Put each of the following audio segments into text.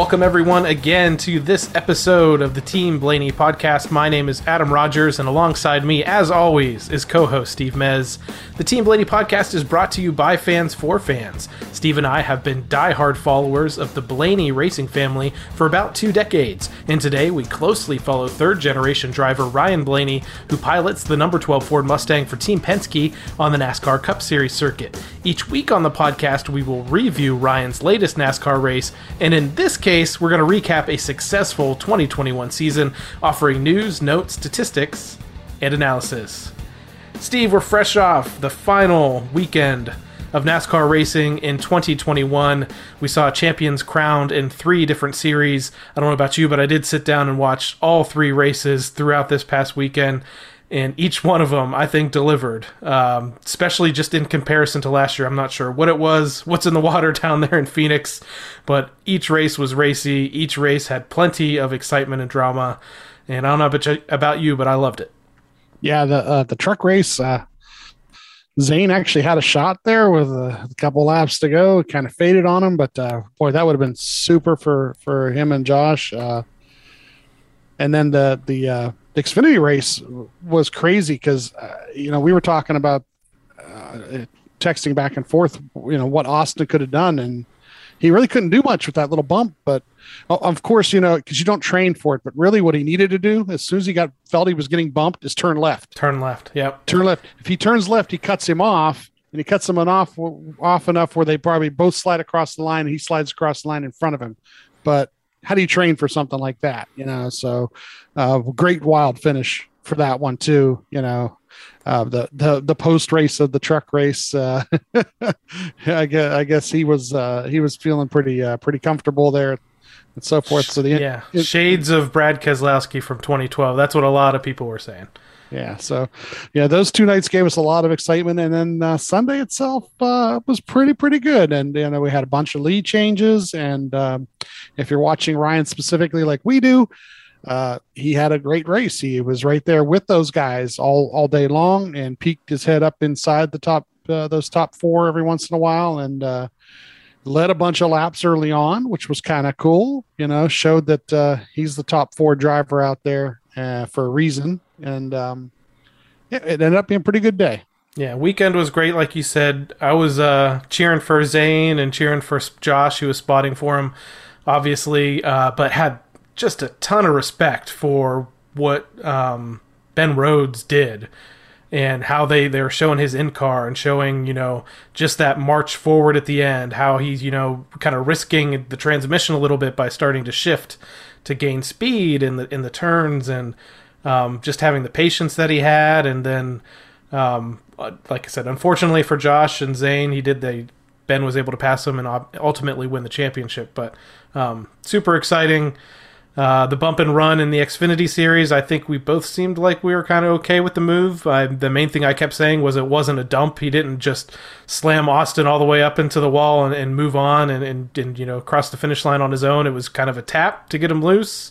Welcome, everyone, again to this episode of the Team Blaney podcast. My name is Adam Rogers, and alongside me, as always, is co host Steve Mez. The Team Blaney podcast is brought to you by fans for fans. Steve and I have been die-hard followers of the Blaney racing family for about two decades, and today we closely follow third generation driver Ryan Blaney, who pilots the number 12 Ford Mustang for Team Penske on the NASCAR Cup Series circuit. Each week on the podcast, we will review Ryan's latest NASCAR race, and in this case, case, we're going to recap a successful 2021 season, offering news, notes, statistics, and analysis. Steve, we're fresh off the final weekend of NASCAR racing in 2021. We saw champions crowned in three different series. I don't know about you, but I did sit down and watch all three races throughout this past weekend and each one of them I think delivered. Um, especially just in comparison to last year, I'm not sure what it was, what's in the water down there in Phoenix, but each race was racy. Each race had plenty of excitement and drama, and I don't know about you, but I loved it. Yeah, the uh, the truck race. Uh, Zane actually had a shot there with a, couple laps to go. It Kind of faded on him, but uh, boy, that would have been super for for him and Josh. Uh, and then the the uh, the Xfinity race was crazy because uh, you know we were talking about uh, texting back and forth, you know what Austin could have done, and he really couldn't do much with that little bump. But of course, you know because you don't train for it. But really, what he needed to do as soon as he got felt he was getting bumped is turn left. Turn left. Yep. Turn left. If he turns left, he cuts him off. And he cuts him off off enough where they probably both slide across the line. And he slides across the line in front of him. But how do you train for something like that? You know, so uh, great wild finish for that one too. You know, uh, the the the post race of the truck race. Uh, I guess I guess he was uh, he was feeling pretty uh, pretty comfortable there and so forth. So the yeah it, shades of Brad Keselowski from 2012. That's what a lot of people were saying yeah so yeah those two nights gave us a lot of excitement and then uh, sunday itself uh, was pretty pretty good and you know we had a bunch of lead changes and um, if you're watching ryan specifically like we do uh, he had a great race. He was right there with those guys all all day long and peeked his head up inside the top uh, those top four every once in a while and uh, led a bunch of laps early on which was kind of cool you know showed that uh, he's the top four driver out there for a reason and um, it ended up being a pretty good day. Yeah, weekend was great, like you said. I was uh, cheering for Zane and cheering for Josh, who was spotting for him, obviously, uh, but had just a ton of respect for what um, Ben Rhodes did and how they they were showing his in car and showing you know just that march forward at the end, how he's you know kind of risking the transmission a little bit by starting to shift to gain speed in the in the turns and um, just having the patience that he had, and then, um, like I said, unfortunately for Josh and Zane, he did the Ben was able to pass him and ultimately win the championship. But um, super exciting. Uh, the bump and run in the Xfinity series, I think we both seemed like we were kind of okay with the move. I, the main thing I kept saying was it wasn't a dump. He didn't just slam Austin all the way up into the wall and, and move on and, and, and, you know cross the finish line on his own. It was kind of a tap to get him loose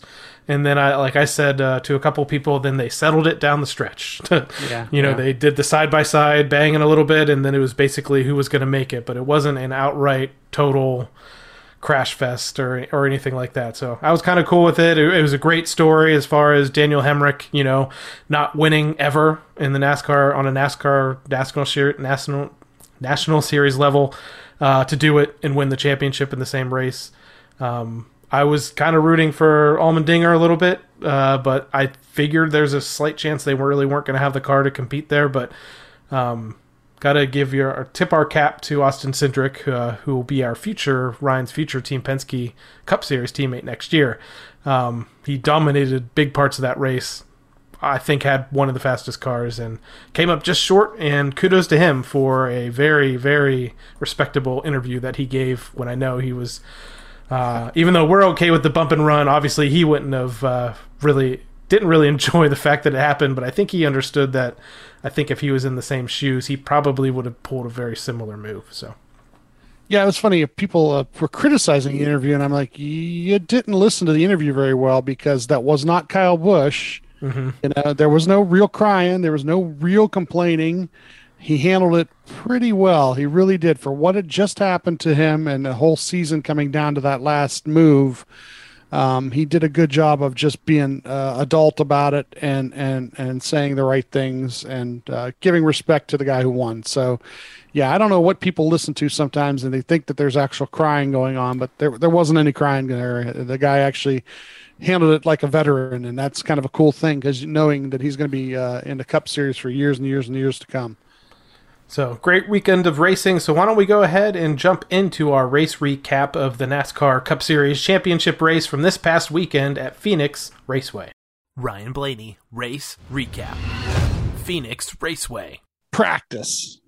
and then I like I said uh, to a couple people, then they settled it down the stretch. yeah, you know, yeah. they did the side by side banging a little bit, and then it was basically who was going to make it, but it wasn't an outright total crash fest or or anything like that. So I was kind of cool with it. it. it. was a great story as far as Daniel Hemric, you know, not winning ever in the NASCAR on a NASCAR national national national series level uh, to do it and win the championship in the same race. Um, I was kind of rooting for Allmendinger a little bit, uh, but I figured there's a slight chance they really weren't going to have the car to compete there. But um, got to give your tip our cap to Austin Cindric, uh, who will be our future Ryan's future Team Penske Cup Series teammate next year. Um, he dominated big parts of that race. I think had one of the fastest cars and came up just short. And kudos to him for a very, very respectable interview that he gave when I know he was uh, even though we're okay with the bump and run, obviously he wouldn't have uh, really didn't really enjoy the fact that it happened. But I think he understood that. I think if he was in the same shoes, he probably would have pulled a very similar move. So. Yeah, it was funny. People uh, were criticizing the interview, and I'm like, you didn't listen to the interview very well because that was not Kyle Busch. Mm-hmm. You know, there was no real crying, there was no real complaining. He handled it pretty well. He really did for what had just happened to him and the whole season coming down to that last move. Um, he did a good job of just being uh, adult about it and and and saying the right things and uh, giving respect to the guy who won. So, yeah, I don't know what people listen to sometimes and they think that there's actual crying going on, but there there wasn't any crying there. The guy actually handled it like a veteran, and that's kind of a cool thing because knowing that he's going to be uh, in the Cup Series for years and years and years to come. So, great weekend of racing. So, why don't we go ahead and jump into our race recap of the NASCAR Cup Series championship race from this past weekend at Phoenix Raceway? Ryan Blaney, race recap. Phoenix Raceway. Practice.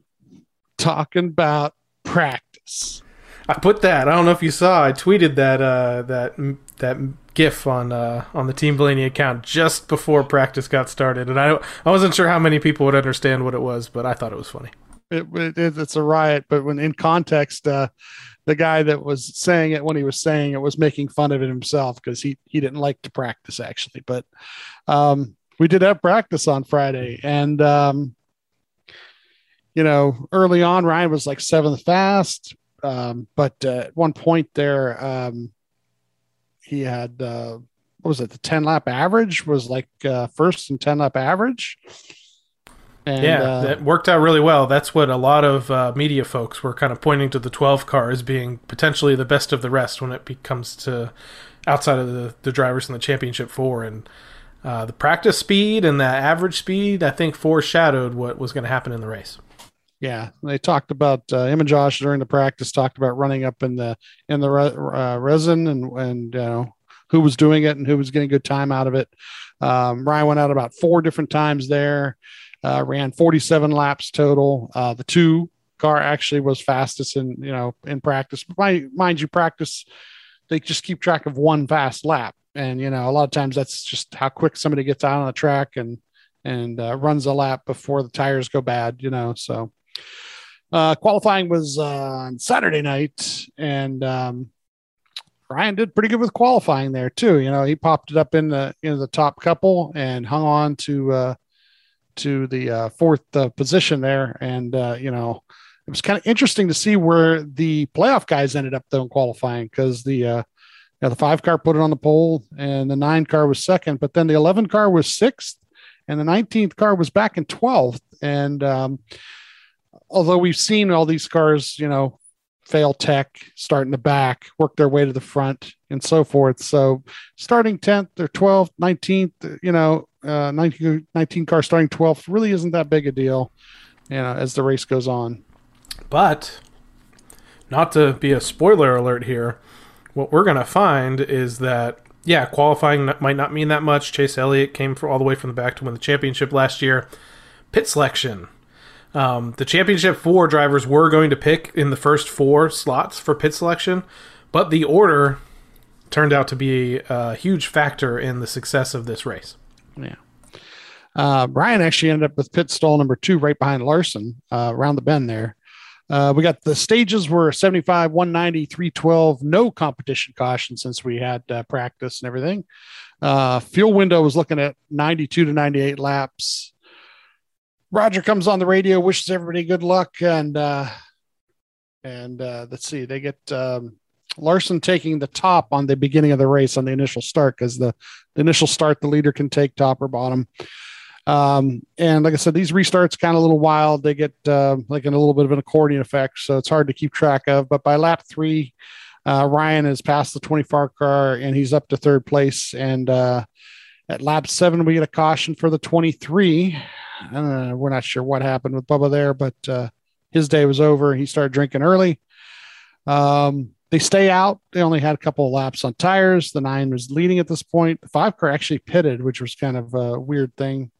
Talking about practice. I put that. I don't know if you saw. I tweeted that uh, that that GIF on uh, on the Team Blaney account just before practice got started, and I I wasn't sure how many people would understand what it was, but I thought it was funny it, it, it's a riot. But when in context, uh, the guy that was saying it when he was saying it was making fun of it himself because he he didn't like to practice actually. But um, we did have practice on Friday, and um, you know, early on, Ryan was like seventh fast, um, but uh, at one point there, um, he had uh, what was it? The ten lap average was like uh, first and ten lap average. And, yeah, uh, that worked out really well. That's what a lot of uh, media folks were kind of pointing to the 12 car as being potentially the best of the rest when it comes to outside of the, the drivers in the championship four. And uh, the practice speed and the average speed, I think, foreshadowed what was going to happen in the race. Yeah, they talked about uh, him and Josh during the practice talked about running up in the in the re- uh, resin and and you know who was doing it and who was getting good time out of it. Um, Ryan went out about four different times there uh, ran 47 laps total. Uh, the two car actually was fastest in you know in practice. Mind, mind you, practice they just keep track of one fast lap, and you know a lot of times that's just how quick somebody gets out on the track and and uh, runs a lap before the tires go bad. You know, so uh, qualifying was uh, on Saturday night, and um, Ryan did pretty good with qualifying there too. You know, he popped it up in the in the top couple and hung on to uh, to the uh, fourth uh, position there. And, uh, you know, it was kind of interesting to see where the playoff guys ended up though in qualifying because the, uh, you know, the five car put it on the pole and the nine car was second, but then the 11 car was sixth and the 19th car was back in 12th. And, um, although we've seen all these cars, you know, fail tech, start in the back, work their way to the front, and so forth. So starting 10th or 12th, 19th, you know, uh, 19, 19 car starting 12th really isn't that big a deal, you know, as the race goes on. But not to be a spoiler alert here, what we're going to find is that yeah, qualifying might not mean that much. Chase Elliott came for all the way from the back to win the championship last year. Pit selection. Um, the championship four drivers were going to pick in the first four slots for pit selection, but the order turned out to be a huge factor in the success of this race. Yeah. Uh, Ryan actually ended up with pit stall number two right behind Larson uh, around the bend there. Uh, we got the stages were 75, 190, 312, no competition caution since we had uh, practice and everything. Uh, fuel window was looking at 92 to 98 laps. Roger comes on the radio, wishes everybody good luck, and uh, and uh, let's see, they get um, Larson taking the top on the beginning of the race on the initial start because the, the, initial start the leader can take top or bottom. Um, and like I said, these restarts kind of a little wild. They get uh, like in a little bit of an accordion effect, so it's hard to keep track of. But by lap three, uh, Ryan has passed the 24 car and he's up to third place. And uh, at lap seven, we get a caution for the 23. Uh, we're not sure what happened with Bubba there, but uh, his day was over. He started drinking early. Um, they stay out. They only had a couple of laps on tires. The nine was leading at this point. The five car actually pitted, which was kind of a weird thing.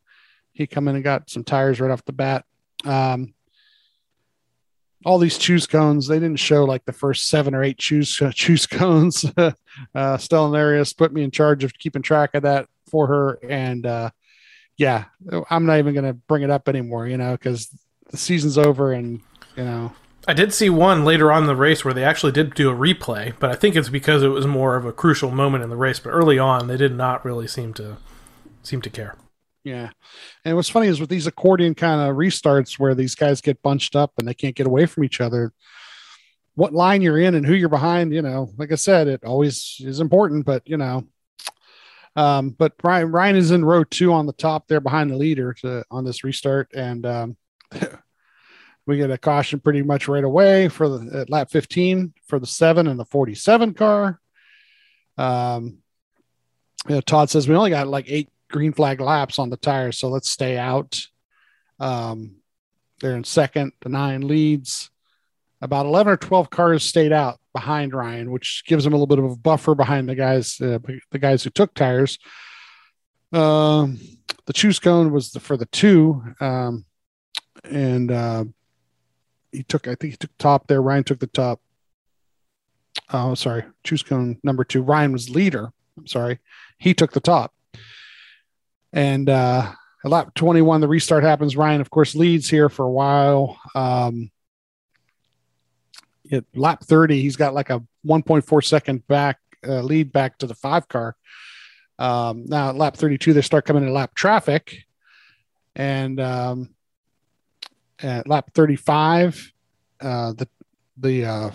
He come in and got some tires right off the bat. Um, all these choose cones, they didn't show like the first seven or eight choose uh, choose cones. uh, Stellanarius put me in charge of keeping track of that for her, and uh, yeah, I'm not even going to bring it up anymore, you know, because the season's over, and you know I did see one later on in the race where they actually did do a replay, but I think it's because it was more of a crucial moment in the race. But early on, they did not really seem to seem to care. Yeah. And what's funny is with these accordion kind of restarts where these guys get bunched up and they can't get away from each other, what line you're in and who you're behind, you know, like I said, it always is important, but you know, um, but Ryan, Ryan is in row two on the top there behind the leader to, on this restart. And, um, we get a caution pretty much right away for the at lap 15 for the seven and the 47 car. Um, you know, Todd says we only got like eight green flag laps on the tires, so let's stay out. Um, they're in second. The nine leads. About 11 or 12 cars stayed out behind Ryan, which gives him a little bit of a buffer behind the guys, uh, the guys who took tires. Um, the choose cone was the, for the two, um, and uh, he took. I think he took top there. Ryan took the top. Oh, sorry, choose cone number two. Ryan was leader. I'm sorry, he took the top. And uh, at lap 21, the restart happens. Ryan, of course, leads here for a while. Um, at lap 30, he's got like a 1.4 second back uh, lead back to the five car. Um, now at lap 32, they start coming into lap traffic. And um, at lap 35, uh, the the uh,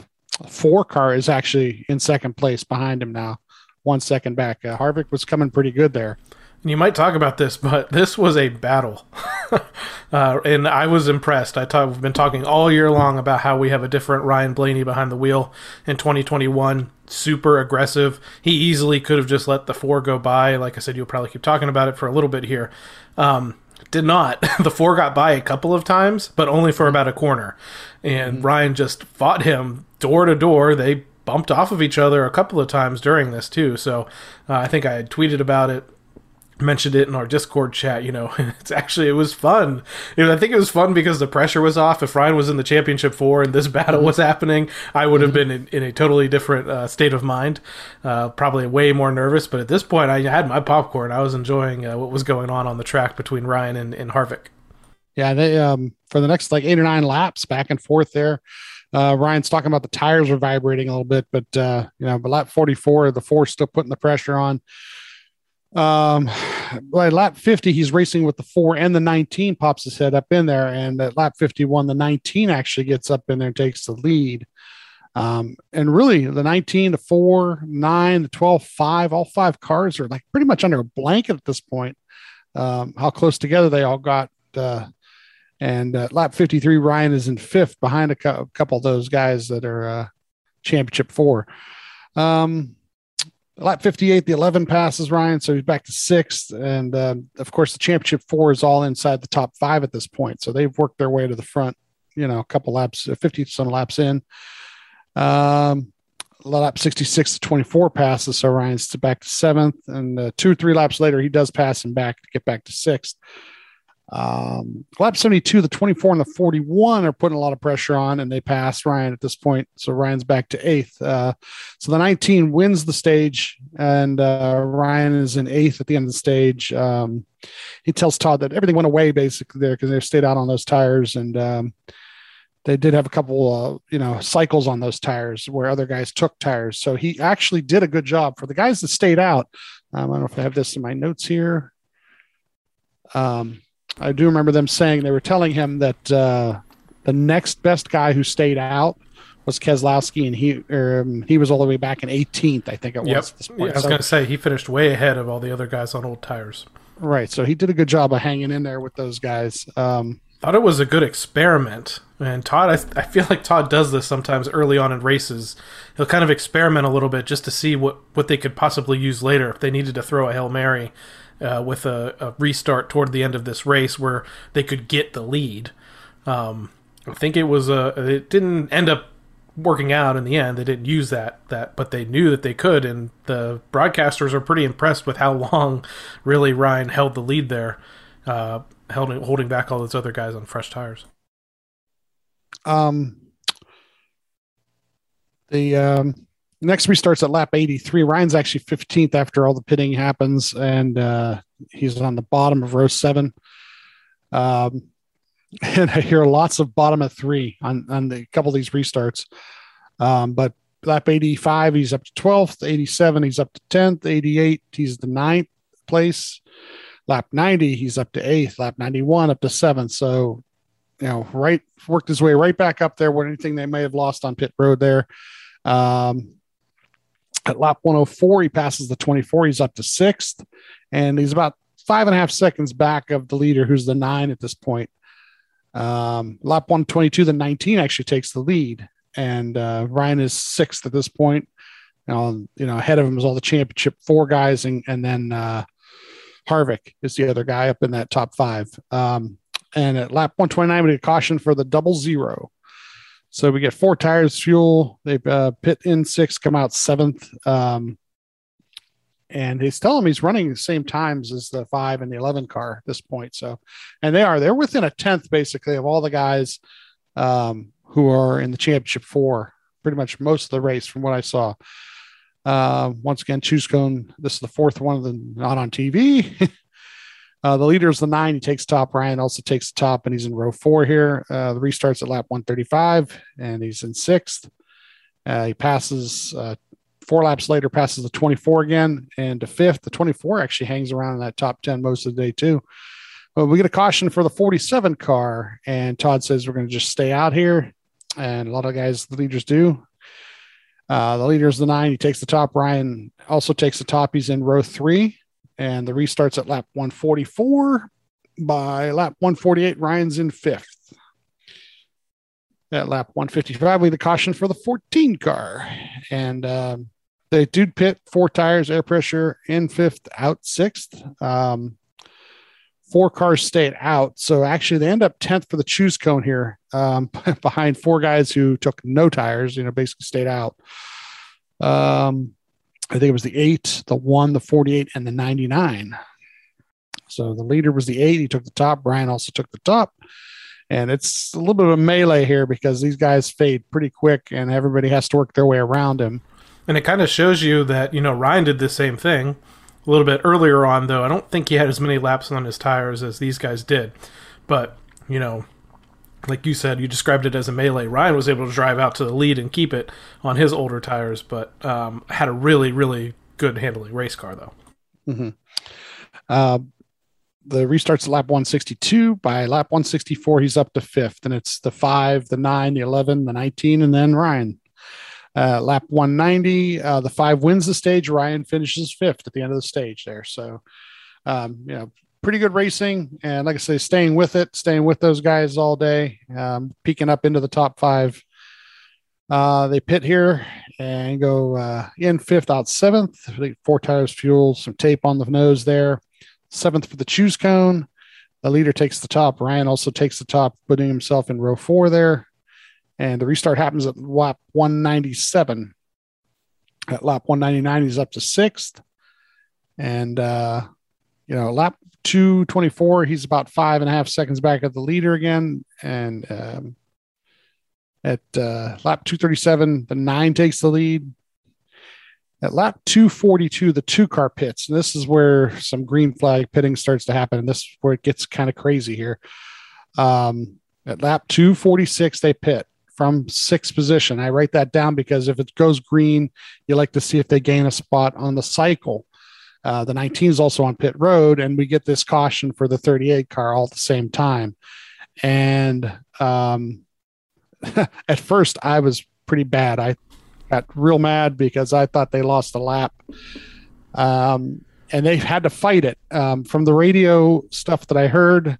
four car is actually in second place behind him now, one second back. Uh, Harvick was coming pretty good there. And you might talk about this, but this was a battle. uh, and I was impressed. I talk, we've been talking all year long about how we have a different Ryan Blaney behind the wheel in 2021. Super aggressive. He easily could have just let the four go by. Like I said, you'll probably keep talking about it for a little bit here. Um, did not. the four got by a couple of times, but only for about a corner. And mm-hmm. Ryan just fought him door to door. They bumped off of each other a couple of times during this too. So uh, I think I had tweeted about it mentioned it in our discord chat you know it's actually it was fun. You know, i think it was fun because the pressure was off. If ryan was in the championship four and this battle was happening i would have been in, in a totally different uh, state of mind. Uh, probably way more nervous but at this point i had my popcorn. I was enjoying uh, what was going on on the track between ryan and, and harvick. Yeah they um for the next like eight or nine laps back and forth there uh, Ryan's talking about the tires are vibrating a little bit, but uh, you know, but lap 44, the four still putting the pressure on. Um, by lap 50, he's racing with the four and the 19 pops his head up in there. And at lap 51, the 19 actually gets up in there and takes the lead. Um, and really, the 19, the four, nine, the 12, five, all five cars are like pretty much under a blanket at this point. Um, how close together they all got. Uh, and uh, lap 53, Ryan is in fifth behind a, a couple of those guys that are uh, championship four. Um, lap 58, the 11 passes Ryan, so he's back to sixth. And uh, of course, the championship four is all inside the top five at this point. So they've worked their way to the front, you know, a couple laps, uh, 50 some laps in. Um, lap 66 to 24 passes. So Ryan's back to seventh. And uh, two three laps later, he does pass him back to get back to sixth. Um, lap 72, the 24 and the 41 are putting a lot of pressure on, and they pass Ryan at this point. So Ryan's back to eighth. Uh, so the 19 wins the stage, and uh, Ryan is in eighth at the end of the stage. Um, he tells Todd that everything went away basically there because they stayed out on those tires, and um, they did have a couple, uh, you know, cycles on those tires where other guys took tires. So he actually did a good job for the guys that stayed out. Um, I don't know if I have this in my notes here. Um, I do remember them saying they were telling him that uh, the next best guy who stayed out was Keselowski, and he um, he was all the way back in 18th, I think it was. Yep. Yeah, I was so, going to say he finished way ahead of all the other guys on old tires. Right, so he did a good job of hanging in there with those guys. Um, Thought it was a good experiment, and Todd. I, I feel like Todd does this sometimes early on in races. He'll kind of experiment a little bit just to see what what they could possibly use later if they needed to throw a hail mary uh, with a, a, restart toward the end of this race where they could get the lead. Um, I think it was a. It didn't end up working out in the end. They didn't use that that, but they knew that they could, and the broadcasters are pretty impressed with how long really Ryan held the lead there, uh, holding back all those other guys on fresh tires. Um, the um, next restarts at lap 83. Ryan's actually 15th after all the pitting happens, and uh, he's on the bottom of row seven. Um, and I hear lots of bottom of three on, on the, couple of these restarts. Um, but lap 85, he's up to 12th. 87, he's up to 10th. 88, he's the ninth place. Lap 90, he's up to eighth. Lap 91, up to seventh. So, you know, right worked his way right back up there where anything they may have lost on pit road there. Um, at lap 104, he passes the 24. He's up to sixth, and he's about five and a half seconds back of the leader, who's the nine at this point. Um, lap 122, the 19 actually takes the lead, and uh, Ryan is sixth at this point. Know, you know, ahead of him is all the championship four guys, and, and then uh, Harvick is the other guy up in that top five. Um, and at lap 129, we get caution for the double zero. So we get four tires, fuel. They uh, pit in six, come out seventh. Um, and he's telling me he's running the same times as the five and the 11 car at this point. So, and they are, they're within a tenth basically of all the guys um, who are in the championship four, pretty much most of the race from what I saw. Uh, once again, choose cone. This is the fourth one of them not on TV. uh, the leader is the nine. He takes top. Ryan also takes the top, and he's in row four here. Uh, the restarts at lap 135, and he's in sixth. Uh, he passes uh, four laps later, passes the 24 again, and to fifth. The 24 actually hangs around in that top 10 most of the day, too. But we get a caution for the 47 car, and Todd says we're going to just stay out here. And a lot of guys, the leaders do. Uh, the leader is the nine. He takes the top. Ryan also takes the top. He's in row three, and the restarts at lap 144. By lap 148, Ryan's in fifth. At lap 155, we a caution for the 14 car, and um, they do pit four tires, air pressure in fifth, out sixth. Um, four cars stayed out. So actually, they end up 10th for the choose cone here um, behind four guys who took no tires, you know, basically stayed out. Um, I think it was the eight, the one, the 48, and the 99. So the leader was the eight. He took the top. Ryan also took the top. And it's a little bit of a melee here because these guys fade pretty quick and everybody has to work their way around him. And it kind of shows you that, you know, Ryan did the same thing a little bit earlier on, though. I don't think he had as many laps on his tires as these guys did. But, you know, like you said, you described it as a melee. Ryan was able to drive out to the lead and keep it on his older tires, but um, had a really, really good handling race car, though. Mm-hmm. Uh, the restarts at lap 162. By lap 164, he's up to fifth, and it's the five, the nine, the 11, the 19, and then Ryan. Uh, lap 190, uh, the five wins the stage. Ryan finishes fifth at the end of the stage there. So, um, you know, pretty good racing. And like I say, staying with it, staying with those guys all day, um, peeking up into the top five. Uh, they pit here and go uh, in fifth, out seventh. Four tires, fuel, some tape on the nose there. Seventh for the choose cone. The leader takes the top. Ryan also takes the top, putting himself in row four there and the restart happens at lap 197. At lap 199, he's up to sixth, and uh, you know, lap 224, he's about five and a half seconds back at the leader again, and um, at uh, lap 237, the nine takes the lead. At lap 242, the two car pits. And this is where some green flag pitting starts to happen. And this is where it gets kind of crazy here. Um, at lap 246, they pit from sixth position. I write that down because if it goes green, you like to see if they gain a spot on the cycle. Uh, the 19 is also on pit road, and we get this caution for the 38 car all at the same time. And um, at first, I was pretty bad. I got real mad because I thought they lost a lap. Um, and they had to fight it. Um, from the radio stuff that I heard,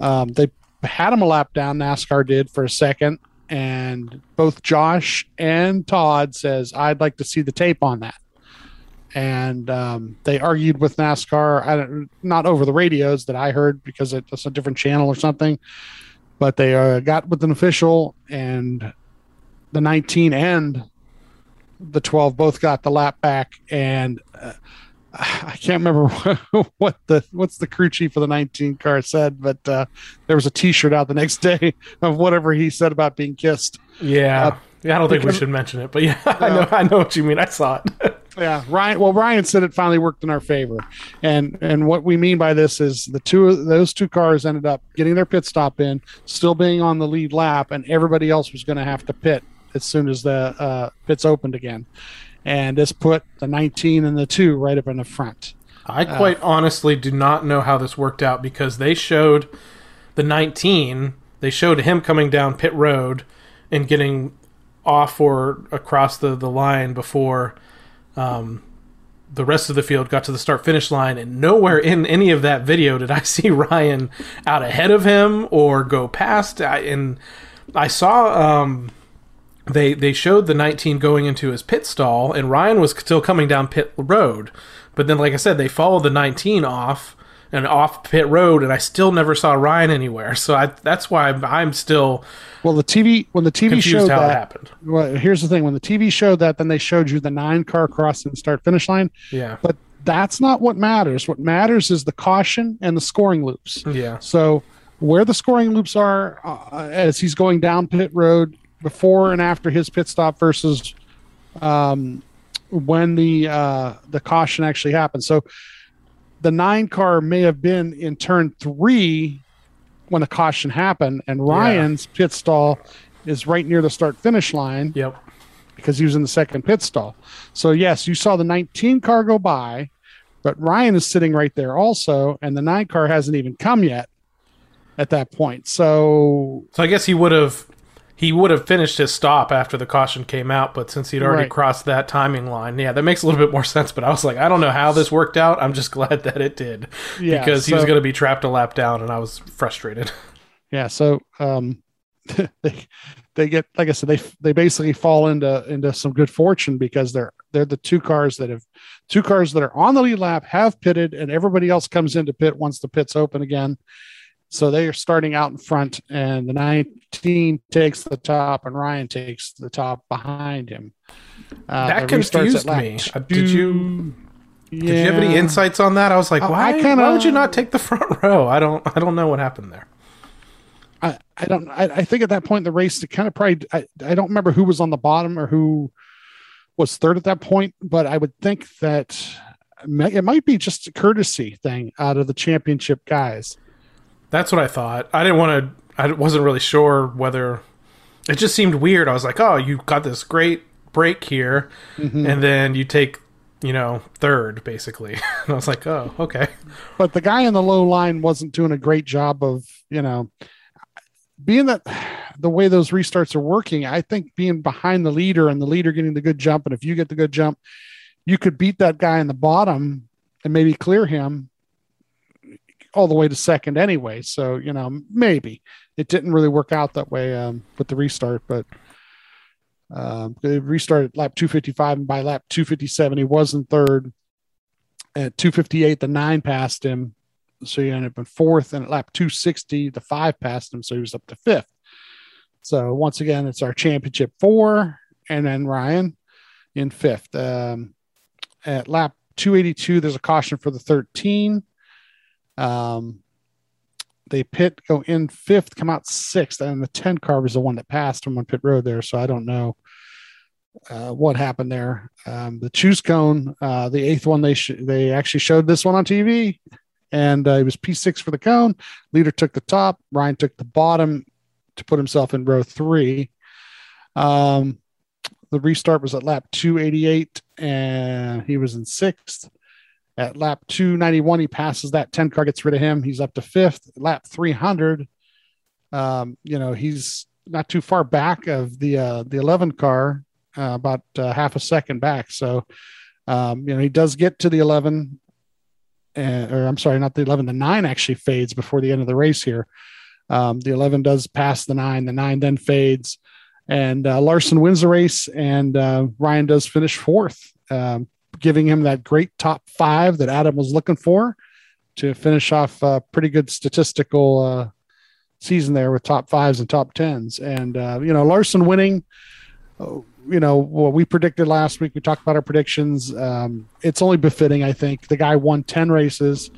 um, they had them a lap down, NASCAR did for a second, and both Josh and Todd says I'd like to see the tape on that. And um, they argued with NASCAR, I don't, not over the radios that I heard because it's a different channel or something, but they uh, got with an official, and the 19 and the 12 both got the lap back, and uh, I can't remember what the what's the crew chief of the 19 car said, but uh, there was a T-shirt out the next day of whatever he said about being kissed. Yeah, uh, yeah. I don't think we should mention it, but yeah, I know, I know what you mean. I saw it. Yeah, Ryan. Well, Ryan said it finally worked in our favor, and and what we mean by this is the two those two cars ended up getting their pit stop in, still being on the lead lap, and everybody else was going to have to pit as soon as the uh, pits opened again and this put the 19 and the 2 right up in the front I quite honestly do not know how this worked out because they showed the 19, they showed him coming down pit road and getting off or across the, the line before um, the rest of the field got to the start finish line. And nowhere in any of that video did I see Ryan out ahead of him or go past. I, and I saw. Um, they they showed the 19 going into his pit stall and Ryan was still coming down pit road but then like I said they followed the 19 off and off pit road and I still never saw Ryan anywhere so I, that's why I'm, I'm still Well, the TV when the TV showed how it that. happened Well, here's the thing: when the TV showed that, then they showed you the nine car crossing start finish line. yeah But that's not what matters. What matters is the caution and the scoring loops. yeah So where the scoring loops are uh, as he's going down pit road before and after his pit stop versus um, when the uh, the caution actually happens. So the nine car may have been in turn three when the caution happened, and Ryan's pit stall is right near the start finish line yep because he was in the second pit stall. So yes, you saw the 19 car go by, but Ryan is sitting right there also, and the nine car hasn't even come yet at that point. So so I guess he would have he would have finished his stop after the caution came out but since he'd already Right. crossed that timing line yeah that makes a little bit more sense but I was like I don't know how this worked out I'm just glad that it did Yeah, because he was going to be trapped a lap down and I was frustrated yeah, so um, they they get like I said they they basically fall into into some good fortune because they're they're the two cars that have two cars that are on the lead lap have pitted and everybody else comes into pit once the pit's open again. So they are starting out in front, and the 19 takes the top, and Ryan takes the top behind him. Uh, That it restarts at confused me. Uh, did you- two. Did you have any insights on that? I was like, why? I kinda- why would you not take the front row? I don't. I don't know what happened there. I, I don't I, I think at that point in the race it kind of probably I, I don't remember who was on the bottom or who was third at that point, but I would think that it might be just a courtesy thing out of the championship guys. That's what I thought. I didn't want to. I wasn't really sure whether. It just seemed weird. I was like, oh, you got this great break here, Mm-hmm. and then you take, you know, third basically. and I was like, oh, okay. But the guy in the low line wasn't doing a great job of, you know, being that the way those restarts are working, I think being behind the leader and the leader getting the good jump, and if you get the good jump, you could beat that guy in the bottom and maybe clear him all the way to second anyway. So, you know, maybe it didn't really work out that way um, with the restart, but um, they restarted lap 255, and by lap 257, he was in third. At 258, the nine passed him. So he ended up in fourth. And at lap 260, the five passed him. So he was up to fifth. So once again, it's our championship four. And then Ryan in fifth. Um, at lap 282, there's a caution for the 13. Um, they pit, go in fifth, come out sixth. And the 10 car was the one that passed him on pit road there. So I don't know uh, what happened there. Um, the choose cone, uh, the eighth one, they sh- they actually showed this one on TV, and uh, it was P6 for the cone. Leader took the top, Ryan took the bottom to put himself in row three. Um, the restart was at lap 288, and he was in sixth. At lap 291, he passes that 10 car, gets rid of him. He's up to fifth. Lap 300, um, you know, he's not too far back of the uh, the 11 car, uh, about uh, half a second back. So, um, you know, he does get to the 11, uh, or I'm sorry, not the 11, the nine actually fades before the end of the race here. Um, the 11 does pass the nine, the nine then fades, and uh, Larson wins the race, and uh, Ryan does finish fourth, um, giving him that great top five that Adam was looking for to finish off a pretty good statistical uh, season there with top fives and top tens. And, uh, you know, Larson winning, uh, you know, what we predicted last week, we talked about our predictions. Um, it's only befitting, I think. The guy won 10 races,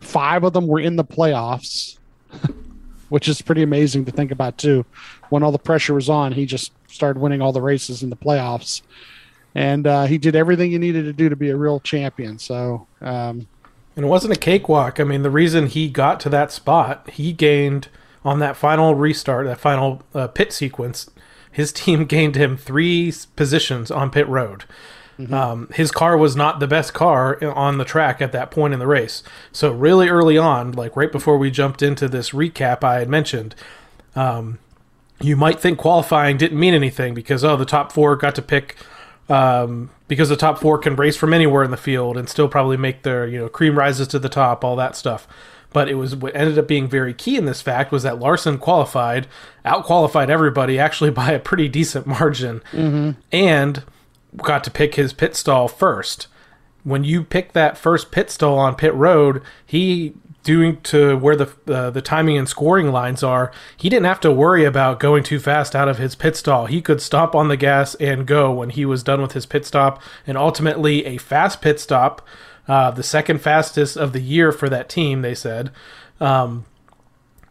five of them were in the playoffs, which is pretty amazing to think about, too. When all the pressure was on, he just started winning all the races in the playoffs. And uh, he did everything he needed to do to be a real champion. So, um, And it wasn't a cakewalk. I mean, the reason he got to that spot, he gained on that final restart, that final uh, pit sequence. His team gained him three positions on pit road. Um, his car was not the best car on the track at that point in the race. So really early on, like right before we jumped into this recap, I had mentioned. Um, you might think qualifying didn't mean anything because oh the top four got to pick um, because the top four can race from anywhere in the field and still probably make their you know cream rises to the top all that stuff. But it was what ended up being very key in this fact was that larson qualified out qualified everybody actually by a pretty decent margin and got to pick his pit stall first. When you pick that first pit stall on pit road he doing to where the uh, the timing and scoring lines are, he didn't have to worry about going too fast out of his pit stall. He could stop on the gas and go when he was done with his pit stop, and ultimately a fast pit stop, uh, the second fastest of the year for that team. They said. Um,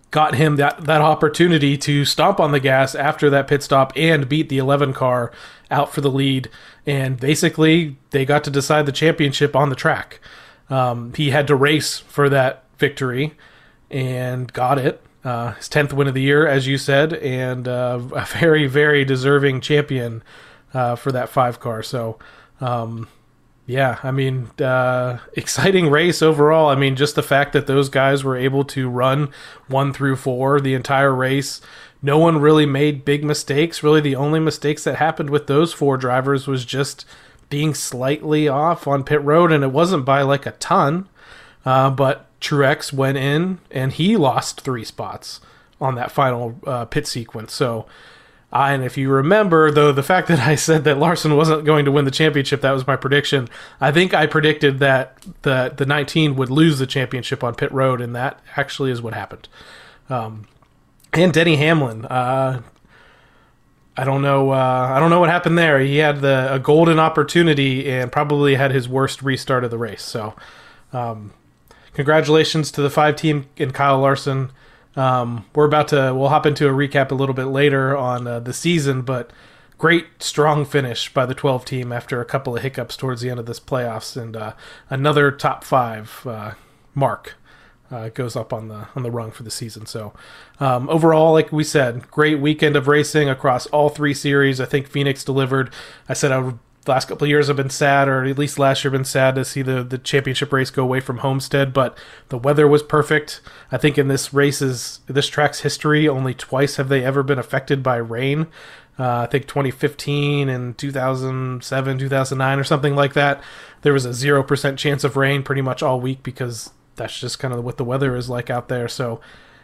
got him that, that opportunity to stomp on the gas after that pit stop and beat the 11 car out for the lead. And basically, they got to decide the championship on the track. Um, he had to race for that victory and got it. Uh, his 10th win of the year, as you said, and uh, a very, very deserving champion uh, for that five car. So, um, yeah, I mean, uh, exciting race overall. I mean, just the fact that those guys were able to run one through four the entire race. No one really made big mistakes. Really, the only mistakes that happened with those four drivers was just being slightly off on pit road, and it wasn't by like a ton. Uh, but Truex went in and he lost three spots on that final uh, pit sequence. So, and if you remember, though, the fact that I said that Larson wasn't going to win the championship, that was my prediction. I think I predicted that the the 19 would lose the championship on pit road, and that actually is what happened. Um, and Denny Hamlin, uh, I don't know. Uh, I don't know what happened there. He had the a golden opportunity and probably had his worst restart of the race. So, um, congratulations to the five team and Kyle Larson. Um, we're about to we'll hop into a recap a little bit later on uh, the season, but great strong finish by the 12 team after a couple of hiccups towards the end of this playoffs and uh, another top five uh, mark uh, goes up on the on the rung for the season. So um, overall, like we said, great weekend of racing across all three series. I think Phoenix delivered. I said I would the last couple of years have been sad, or at least last year been sad to see the the championship race go away from Homestead. But the weather was perfect. I think in this race's this track's history, only twice have they ever been affected by rain. Uh, I think 2015 and 2007, 2009, or something like that. There was a zero percent chance of rain pretty much all week because that's just kind of what the weather is like out there. So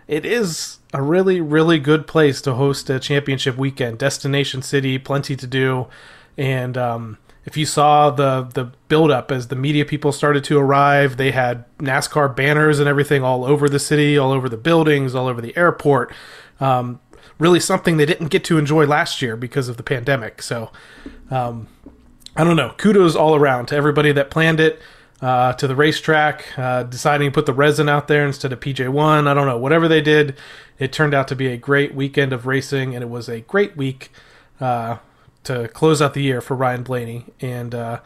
it is a really, really good place to host a championship weekend. Destination city, plenty to do. And um, if you saw the the build up as the media people started to arrive, they had NASCAR banners and everything all over the city, all over the buildings, all over the airport. Um, really something they didn't get to enjoy last year because of the pandemic. So um, I don't know. Kudos all around to everybody that planned it. Uh, to the racetrack, uh, deciding to put the resin out there instead of PJ1. I don't know. Whatever they did, it turned out to be a great weekend of racing, and it was a great week uh, to close out the year for Ryan Blaney. And uh,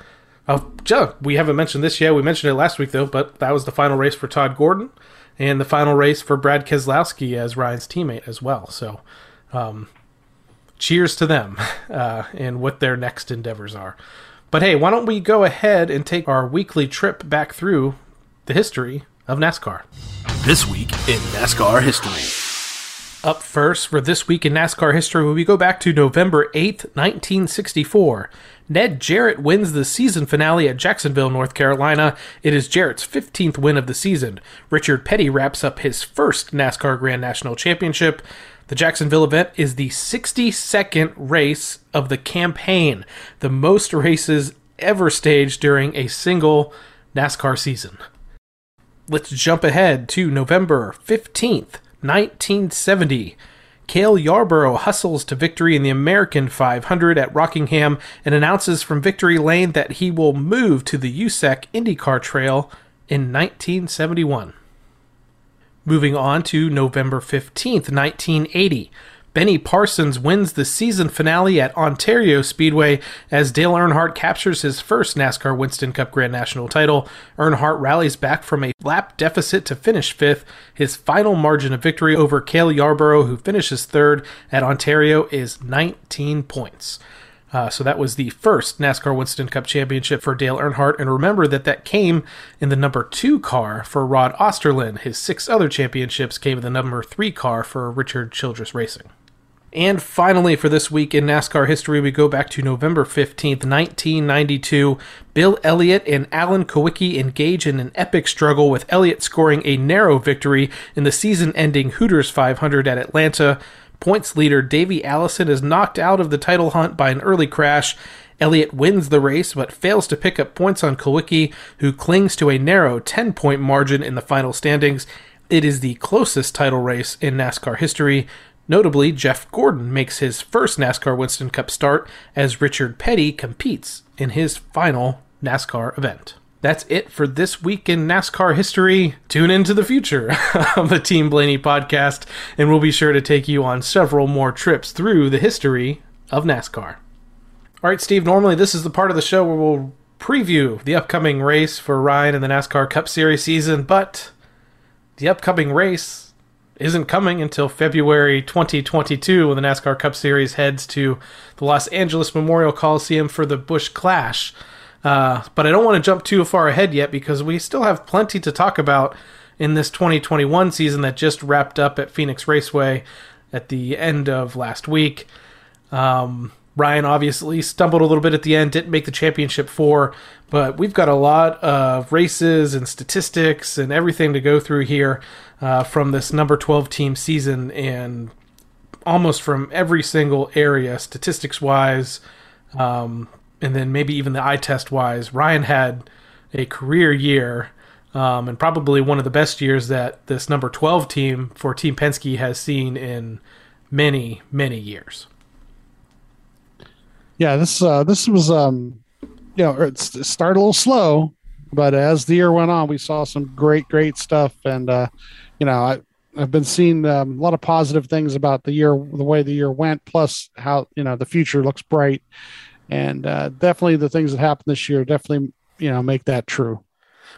Joe, we haven't mentioned this yet. We mentioned it last week though, but that was the final race for Todd Gordon and the final race for Brad Keselowski as Ryan's teammate as well. So, um, cheers to them uh, and what their next endeavors are. But hey, why don't we go ahead and take our weekly trip back through the history of NASCAR? This week in NASCAR history. Up first for this week in NASCAR history, we go back to November 8th, 1964. Ned Jarrett wins the season finale at Jacksonville, North Carolina. It is Jarrett's 15th win of the season. Richard Petty wraps up his first NASCAR Grand National Championship. The Jacksonville event is the 62nd race of the campaign, the most races ever staged during a single NASCAR season. Let's jump ahead to November 15th, 1970. Cale Yarborough hustles to victory in the American 500 at Rockingham and announces from victory lane that he will move to the USAC IndyCar Trail in 1971. Moving on to November 15th, 1980. Benny Parsons wins the season finale at Ontario Speedway as Dale Earnhardt captures his first NASCAR Winston Cup Grand National title. Earnhardt rallies back from a lap deficit to finish fifth. His final margin of victory over Cale Yarborough, who finishes third at Ontario, is 19 points. Uh, so that was the first NASCAR Winston Cup championship for Dale Earnhardt. And remember that that came in the number two car for Rod Osterlund. His six other championships came in the number three car for Richard Childress Racing. And finally, for this week in NASCAR history, we go back to November 15th, 1992. Bill Elliott and Alan Kulwicki engage in an epic struggle, with Elliott scoring a narrow victory in the season ending Hooters 500 at Atlanta. Points leader Davey Allison is knocked out of the title hunt by an early crash. Elliott wins the race but fails to pick up points on Kulwicki, who clings to a narrow 10 point margin in the final standings. It is the closest title race in NASCAR history. Notably, Jeff Gordon makes his first NASCAR Winston Cup start as Richard Petty competes in his final NASCAR event. That's it for this week in NASCAR history. Tune into the future of the Team Blaney podcast, and we'll be sure to take you on several more trips through the history of NASCAR. All right, Steve, normally this is the part of the show where we'll preview the upcoming race for Ryan in the NASCAR Cup Series season, but the upcoming race isn't coming until February 2022 when the NASCAR Cup Series heads to the Los Angeles Memorial Coliseum for the Busch Clash. Uh, but I don't want to jump too far ahead yet because we still have plenty to talk about in this 2021 season that just wrapped up at Phoenix Raceway at the end of last week. Um, Ryan obviously stumbled a little bit at the end, didn't make the championship four, but we've got a lot of races and statistics and everything to go through here uh, from this number 12 team season and almost from every single area, statistics wise, um, and then maybe even the eye test wise. Ryan had a career year. Um, and probably one of the best years that this number 12 team for Team Penske has seen in many, many years yeah, this uh, this was um, you know, it started a little slow, but as the year went on, we saw some great, great stuff, and uh, you know, I, I've been seeing um, a lot of positive things about the year, the way the year went, plus how you know the future looks bright, and uh, definitely the things that happened this year definitely you know make that true.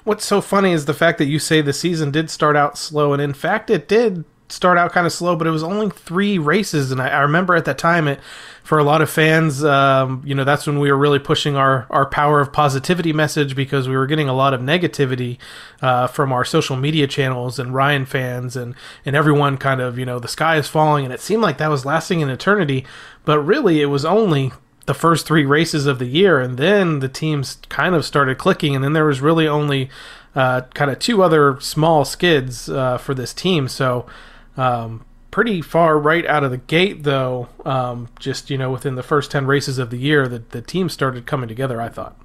What's so funny is the fact that you say the season did start out slow, and in fact, it did start out kind of slow, but it was only three races, and I, I remember at that time it for a lot of fans, um, you know, that's when we were really pushing our our power of positivity message because we were getting a lot of negativity uh, from our social media channels and Ryan fans and and everyone kind of you know the sky is falling, and it seemed like that was lasting an eternity, but really it was only the first three races of the year, and then the teams kind of started clicking, and then there was really only uh, kind of two other small skids uh, for this team. So um, pretty far right out of the gate, though. Um, just you know, within the first ten races of the year, the the team started coming together. I thought.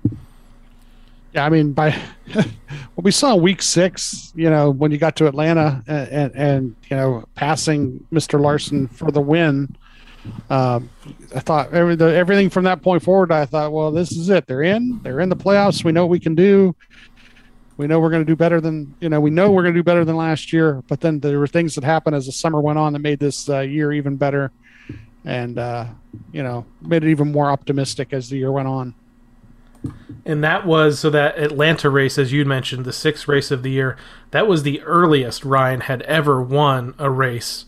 Yeah, I mean, by what we saw week six, you know, when you got to Atlanta and, and, and you know, passing Mr. Larson for the win, um, I thought every, the, everything from that point forward, I thought, well, this is it. They're in. They're in the playoffs. We know what we can do. We know we're going to do better than you know. We know we're going to do better than last year. But then there were things that happened as the summer went on that made this uh, year even better, and uh, you know made it even more optimistic as the year went on. And that was so that Atlanta race, as you mentioned, the sixth race of the year. That was the earliest Ryan had ever won a race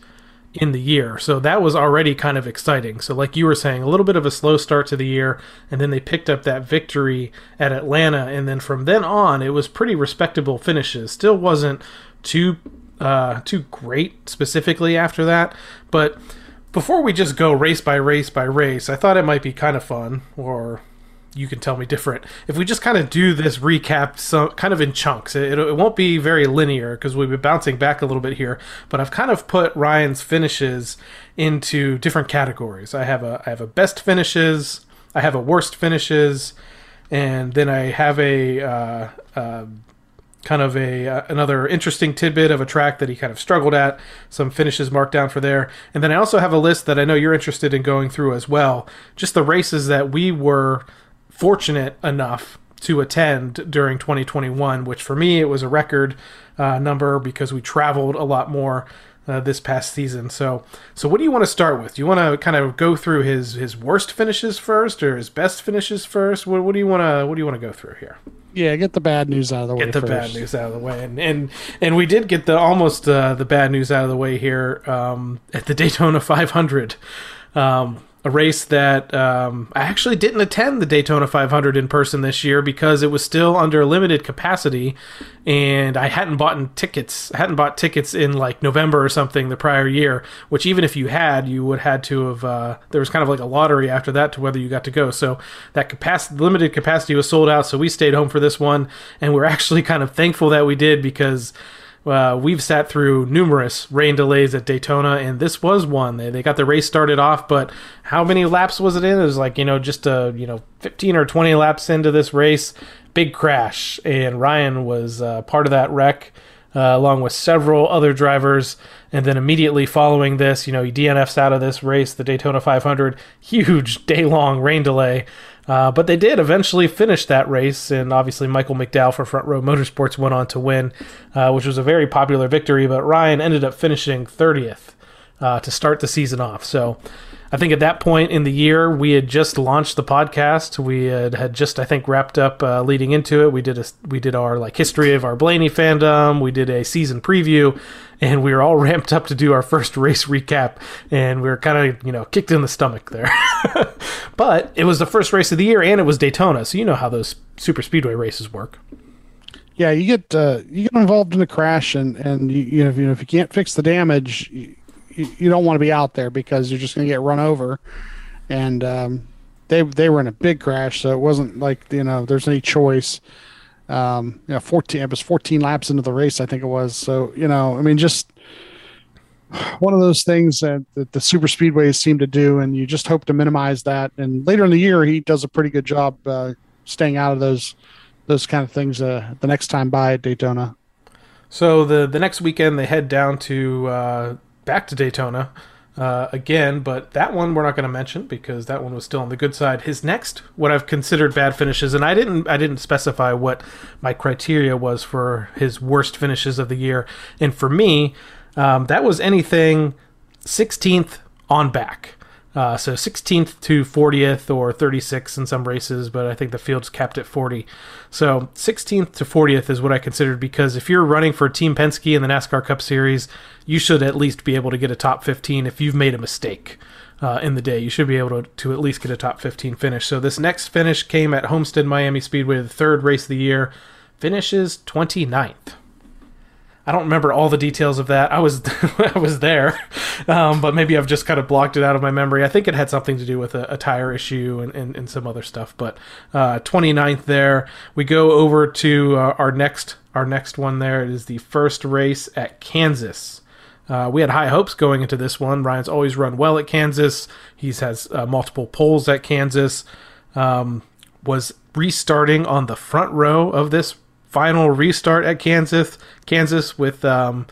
in the year. So that was already kind of exciting. So, like you were saying, a little bit of a slow start to the year, and then they picked up that victory at Atlanta. And then from then on, it was pretty respectable finishes. Still wasn't too uh, too great specifically after that, but before we just go race by race by race, I thought it might be kind of fun, or you can tell me different. If we just kind of do this recap, so kind of in chunks, it, it won't be very linear because we've been bouncing back a little bit here. But I've kind of put Ryan's finishes into different categories. I have a I have a best finishes, I have a worst finishes, and then I have a uh, uh, kind of a uh, another interesting tidbit of a track that he kind of struggled at. Some finishes marked down for there, and then I also have a list that I know you're interested in going through as well. Just the races that we were fortunate enough to attend during 2021, which for me it was a record uh, number because we traveled a lot more uh, this past season. So, so what do you want to start with? Do you want to kind of go through his his worst finishes first, or his best finishes first? What, what do you want to what do you want to go through here? Yeah, get the bad news out of the way. Get the first. bad news out of the way, and and and we did get the almost uh, the bad news out of the way here um, at the Daytona 500. Um, a race that um, I actually didn't attend the Daytona 500 in person this year because it was still under limited capacity, and I hadn't bought tickets. I hadn't bought tickets in like November or something the prior year. Which even if you had, you would had to have. Uh, there was kind of like a lottery after that to whether you got to go. So that capacity, limited capacity, was sold out. So we stayed home for this one, and we're actually kind of thankful that we did because uh, we've sat through numerous rain delays at Daytona, and this was one. They, they got the race started off, but how many laps was it in? It was like, you know, just a, you know, 15 or 20 laps into this race, big crash, and Ryan was uh, part of that wreck. Uh, along with several other drivers. And then immediately following this, you know, he DNFs out of this race, the Daytona 500, huge day long rain delay. Uh, but they did eventually finish that race, and obviously Michael McDowell for Front Row Motorsports went on to win, uh, which was a very popular victory. But Ryan ended up finishing 30th uh, to start the season off. So I think at that point in the year, we had just launched the podcast. We had, had just, I think, wrapped up uh, leading into it. We did a we did our like history of our Blaney fandom. We did a season preview, and we were all ramped up to do our first race recap. And we were kind of you know kicked in the stomach there. but it was the first race of the year, and it was Daytona, so you know how those super speedway races work. Yeah, you get uh, you get involved in a crash, and and you, you know, if, you know if you can't fix the damage, you, you don't want to be out there because you're just going to get run over. And um, they they were in a big crash, so it wasn't like you know there's any choice. Um, you know, 14 it was 14 laps into the race, I think it was. So you know, I mean, just one of those things that, that the super speedways seem to do, and you just hope to minimize that. And later in the year, he does a pretty good job uh, staying out of those those kind of things uh, the next time by at Daytona. So the the next weekend they head down to uh, back to Daytona uh, again, but that one we're not going to mention because that one was still on the good side. His next, what I've considered bad finishes, and I didn't, I didn't specify what my criteria was for his worst finishes of the year, and for me, um, that was anything 16th on back. Uh, so 16th to 40th or 36 in some races, but I think the field's capped at 40. So 16th to 40th is what I considered because if you're running for Team Penske in the NASCAR Cup Series, you should at least be able to get a top 15 if you've made a mistake. Uh, in the day, you should be able to, to at least get a top 15 finish. So, this next finish came at Homestead Miami Speedway, the third race of the year, finishes 29th. I don't remember all the details of that. I was I was there, um, but maybe I've just kind of blocked it out of my memory. I think it had something to do with a, a tire issue and, and, and, some other stuff. But uh, 29th there. We go over to uh, our next our next one. There it is the first race at Kansas. Uh, we had high hopes going into this one. Ryan's always run well at Kansas. He has uh, multiple poles at Kansas. Um, was restarting on the front row of this final restart at Kansas. Kansas with um,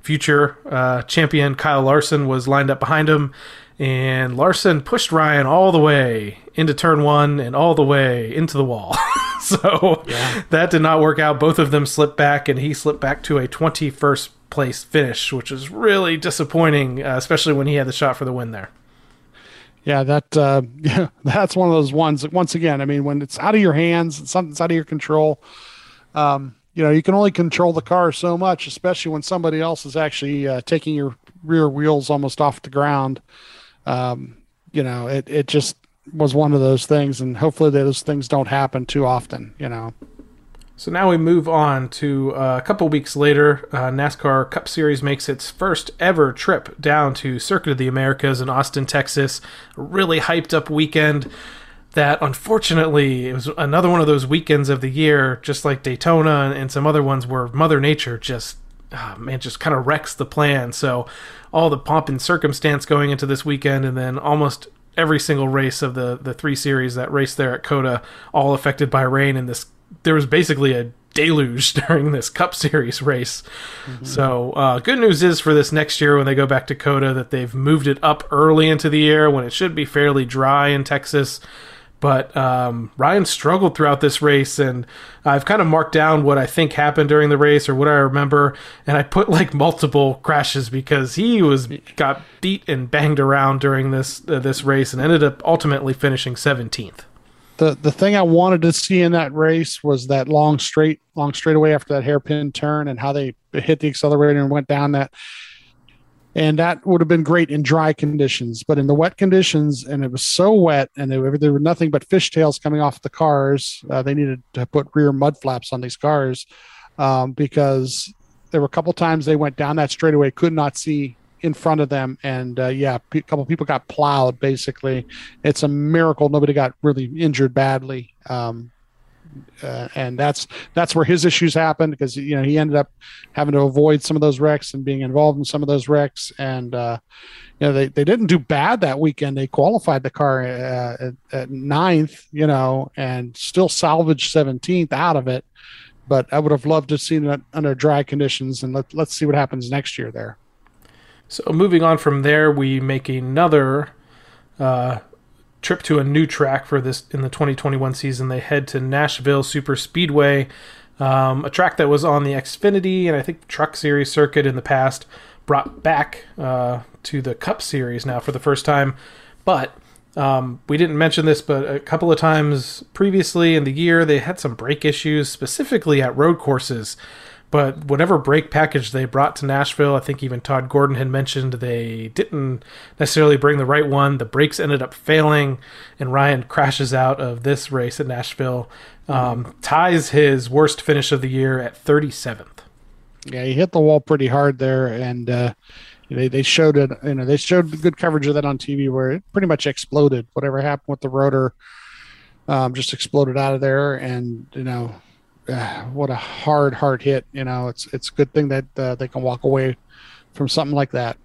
future uh, champion Kyle Larson was lined up behind him, and Larson pushed Ryan all the way into turn one and all the way into the wall. so yeah. that did not work out. Both of them slipped back, and he slipped back to a 21st place finish, which was really disappointing, uh, especially when he had the shot for the win there. Yeah, that uh, yeah, that's one of those ones. That, once again, I mean, when it's out of your hands, something's out of your control um, you know, you can only control the car so much, especially when somebody else is actually uh, taking your rear wheels almost off the ground. Um, you know, it, it just was one of those things, and hopefully those things don't happen too often, you know. So now we move on to uh, a couple weeks later. Uh, NASCAR Cup Series makes its first ever trip down to Circuit of the Americas in Austin, Texas. A really hyped up weekend that unfortunately it was another one of those weekends of the year, just like Daytona and some other ones, where Mother Nature just oh, man just kind of wrecks the plan. So all the pomp and circumstance going into this weekend, and then almost every single race of the the three series that race there at COTA, all affected by rain. And this there was basically a deluge during this Cup Series race. Mm-hmm. So, uh, good news is for this next year when they go back to COTA that they've moved it up early into the year when it should be fairly dry in Texas. But um, Ryan struggled throughout this race, and I've kind of marked down what I think happened during the race or what I remember, and I put like multiple crashes because he was got beat and banged around during this uh, this race and ended up ultimately finishing 17th. The the thing I wanted to see in that race was that long straight long straightaway after that hairpin turn and how they hit the accelerator and went down that and that would have been great in dry conditions. But in the wet conditions, and it was so wet, and there were, there were nothing but fishtails coming off the cars. Uh, they needed to put rear mud flaps on these cars um, because there were a couple times they went down that straightaway, could not see in front of them, and uh, yeah, a couple people got plowed. Basically, it's a miracle nobody got really injured badly. Um, uh, and that's that's where his issues happened because you know he ended up having to avoid some of those wrecks and being involved in some of those wrecks and uh, you know they, they didn't do bad that weekend they qualified the car uh, at, at, ninth you know and still salvaged 17th out of it but i would have loved to have seen it under dry conditions and let, let's see what happens next year there so moving on from there we make another uh, trip to a new track for this in the 2021 season. They head to Nashville Super Speedway, um, a track that was on the Xfinity and I think Truck Series circuit in the past, brought back uh, to the Cup Series now for the first time. But um, we didn't mention this, but a couple of times previously in the year, they had some brake issues, specifically at road courses. But whatever brake package they brought to Nashville, I think even Todd Gordon had mentioned they didn't necessarily bring the right one. The brakes ended up failing, and Ryan crashes out of this race at Nashville, um, ties his worst finish of the year at 37th. Yeah, he hit the wall pretty hard there, and uh, they they showed it. You know, they showed good coverage of that on TV where it pretty much exploded. Whatever happened with the rotor, um, just exploded out of there, and you know what a hard, hard hit. You know, it's it's a good thing that uh, they can walk away from something like that.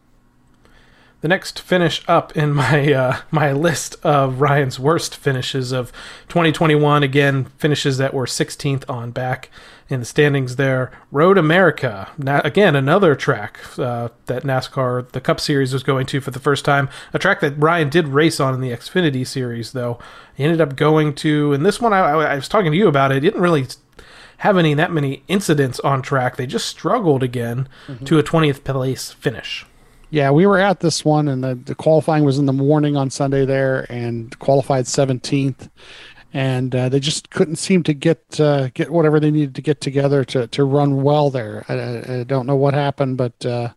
The next finish up in my uh, my list of Ryan's worst finishes of 2021 again finishes that were 16th on back in the standings there. Road America, now, again another track uh, that NASCAR the Cup Series was going to for the first time. A track that Ryan did race on in the Xfinity Series though. He ended up going to, and this one I, I was talking to you about. It didn't really have any that many incidents on track. They just struggled again mm-hmm. to a 20th place finish. Yeah, we were at this one, and the, the, qualifying was in the morning on Sunday there, and qualified 17th, and uh, they just couldn't seem to get uh, get whatever they needed to get together to to run well there. I, I don't know what happened, but uh,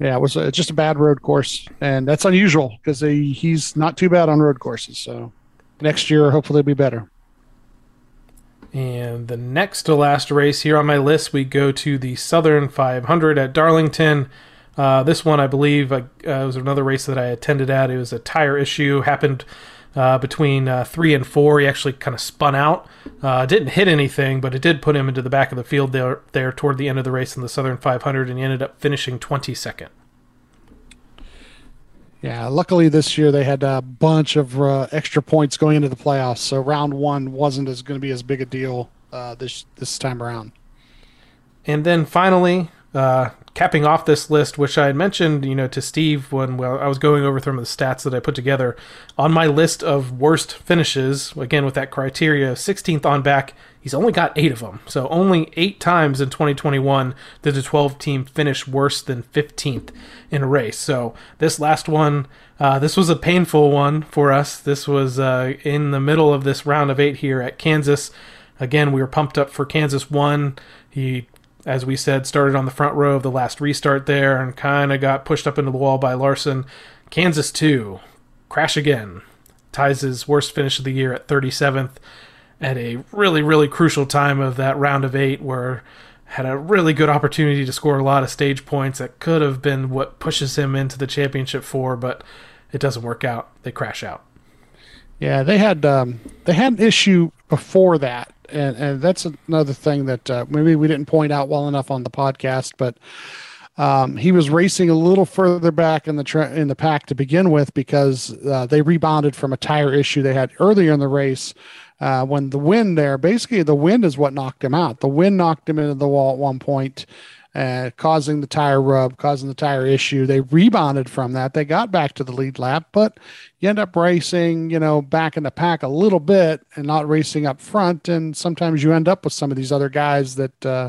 yeah, it was uh, just a bad road course, and that's unusual because he's not too bad on road courses. So next year, hopefully, it'll be better. And the next to last race here on my list, we go to the Southern 500 at Darlington. Uh, this one, I believe, uh, was another race that I attended at. It was a tire issue, happened uh, between uh, three and four. He actually kind of spun out. Uh, didn't hit anything, but it did put him into the back of the field there, there toward the end of the race in the Southern 500, and he ended up finishing 22nd. Yeah, luckily this year they had a bunch of uh, extra points going into the playoffs, so round one wasn't as going to be as big a deal uh, this this time around. And then finally, uh, capping off this list, which I had mentioned, you know, to Steve when well, I was going over some of the stats that I put together on my list of worst finishes. Again, with that criteria, 16th on back He's only got eight of them. So only eight times in 2021 did the 12 team finish worse than 15th in a race. So this last one, uh, this was a painful one for us. This was uh, in the middle of this round of eight here at Kansas. Again, we were pumped up for Kansas one. He, as we said, started on the front row of the last restart there and kind of got pushed up into the wall by Larson. Kansas two, crash again. Ties his worst finish of the year at 37th at a really, really crucial time of that round of eight where had a really good opportunity to score a lot of stage points that could have been what pushes him into the championship four, but it doesn't work out. They crash out. Yeah, they had um, they had an issue before that, and, and that's another thing that uh, maybe we didn't point out well enough on the podcast. But um, he was racing a little further back in the tra- in the pack to begin with because uh, they rebounded from a tire issue they had earlier in the race uh, when the wind there, basically the wind is what knocked him out. The wind knocked him into the wall at one point, uh, causing the tire rub, causing the tire issue. They rebounded from that. They got back to the lead lap, but you end up racing, you know, back in the pack a little bit and not racing up front. And sometimes you end up with some of these other guys that, uh,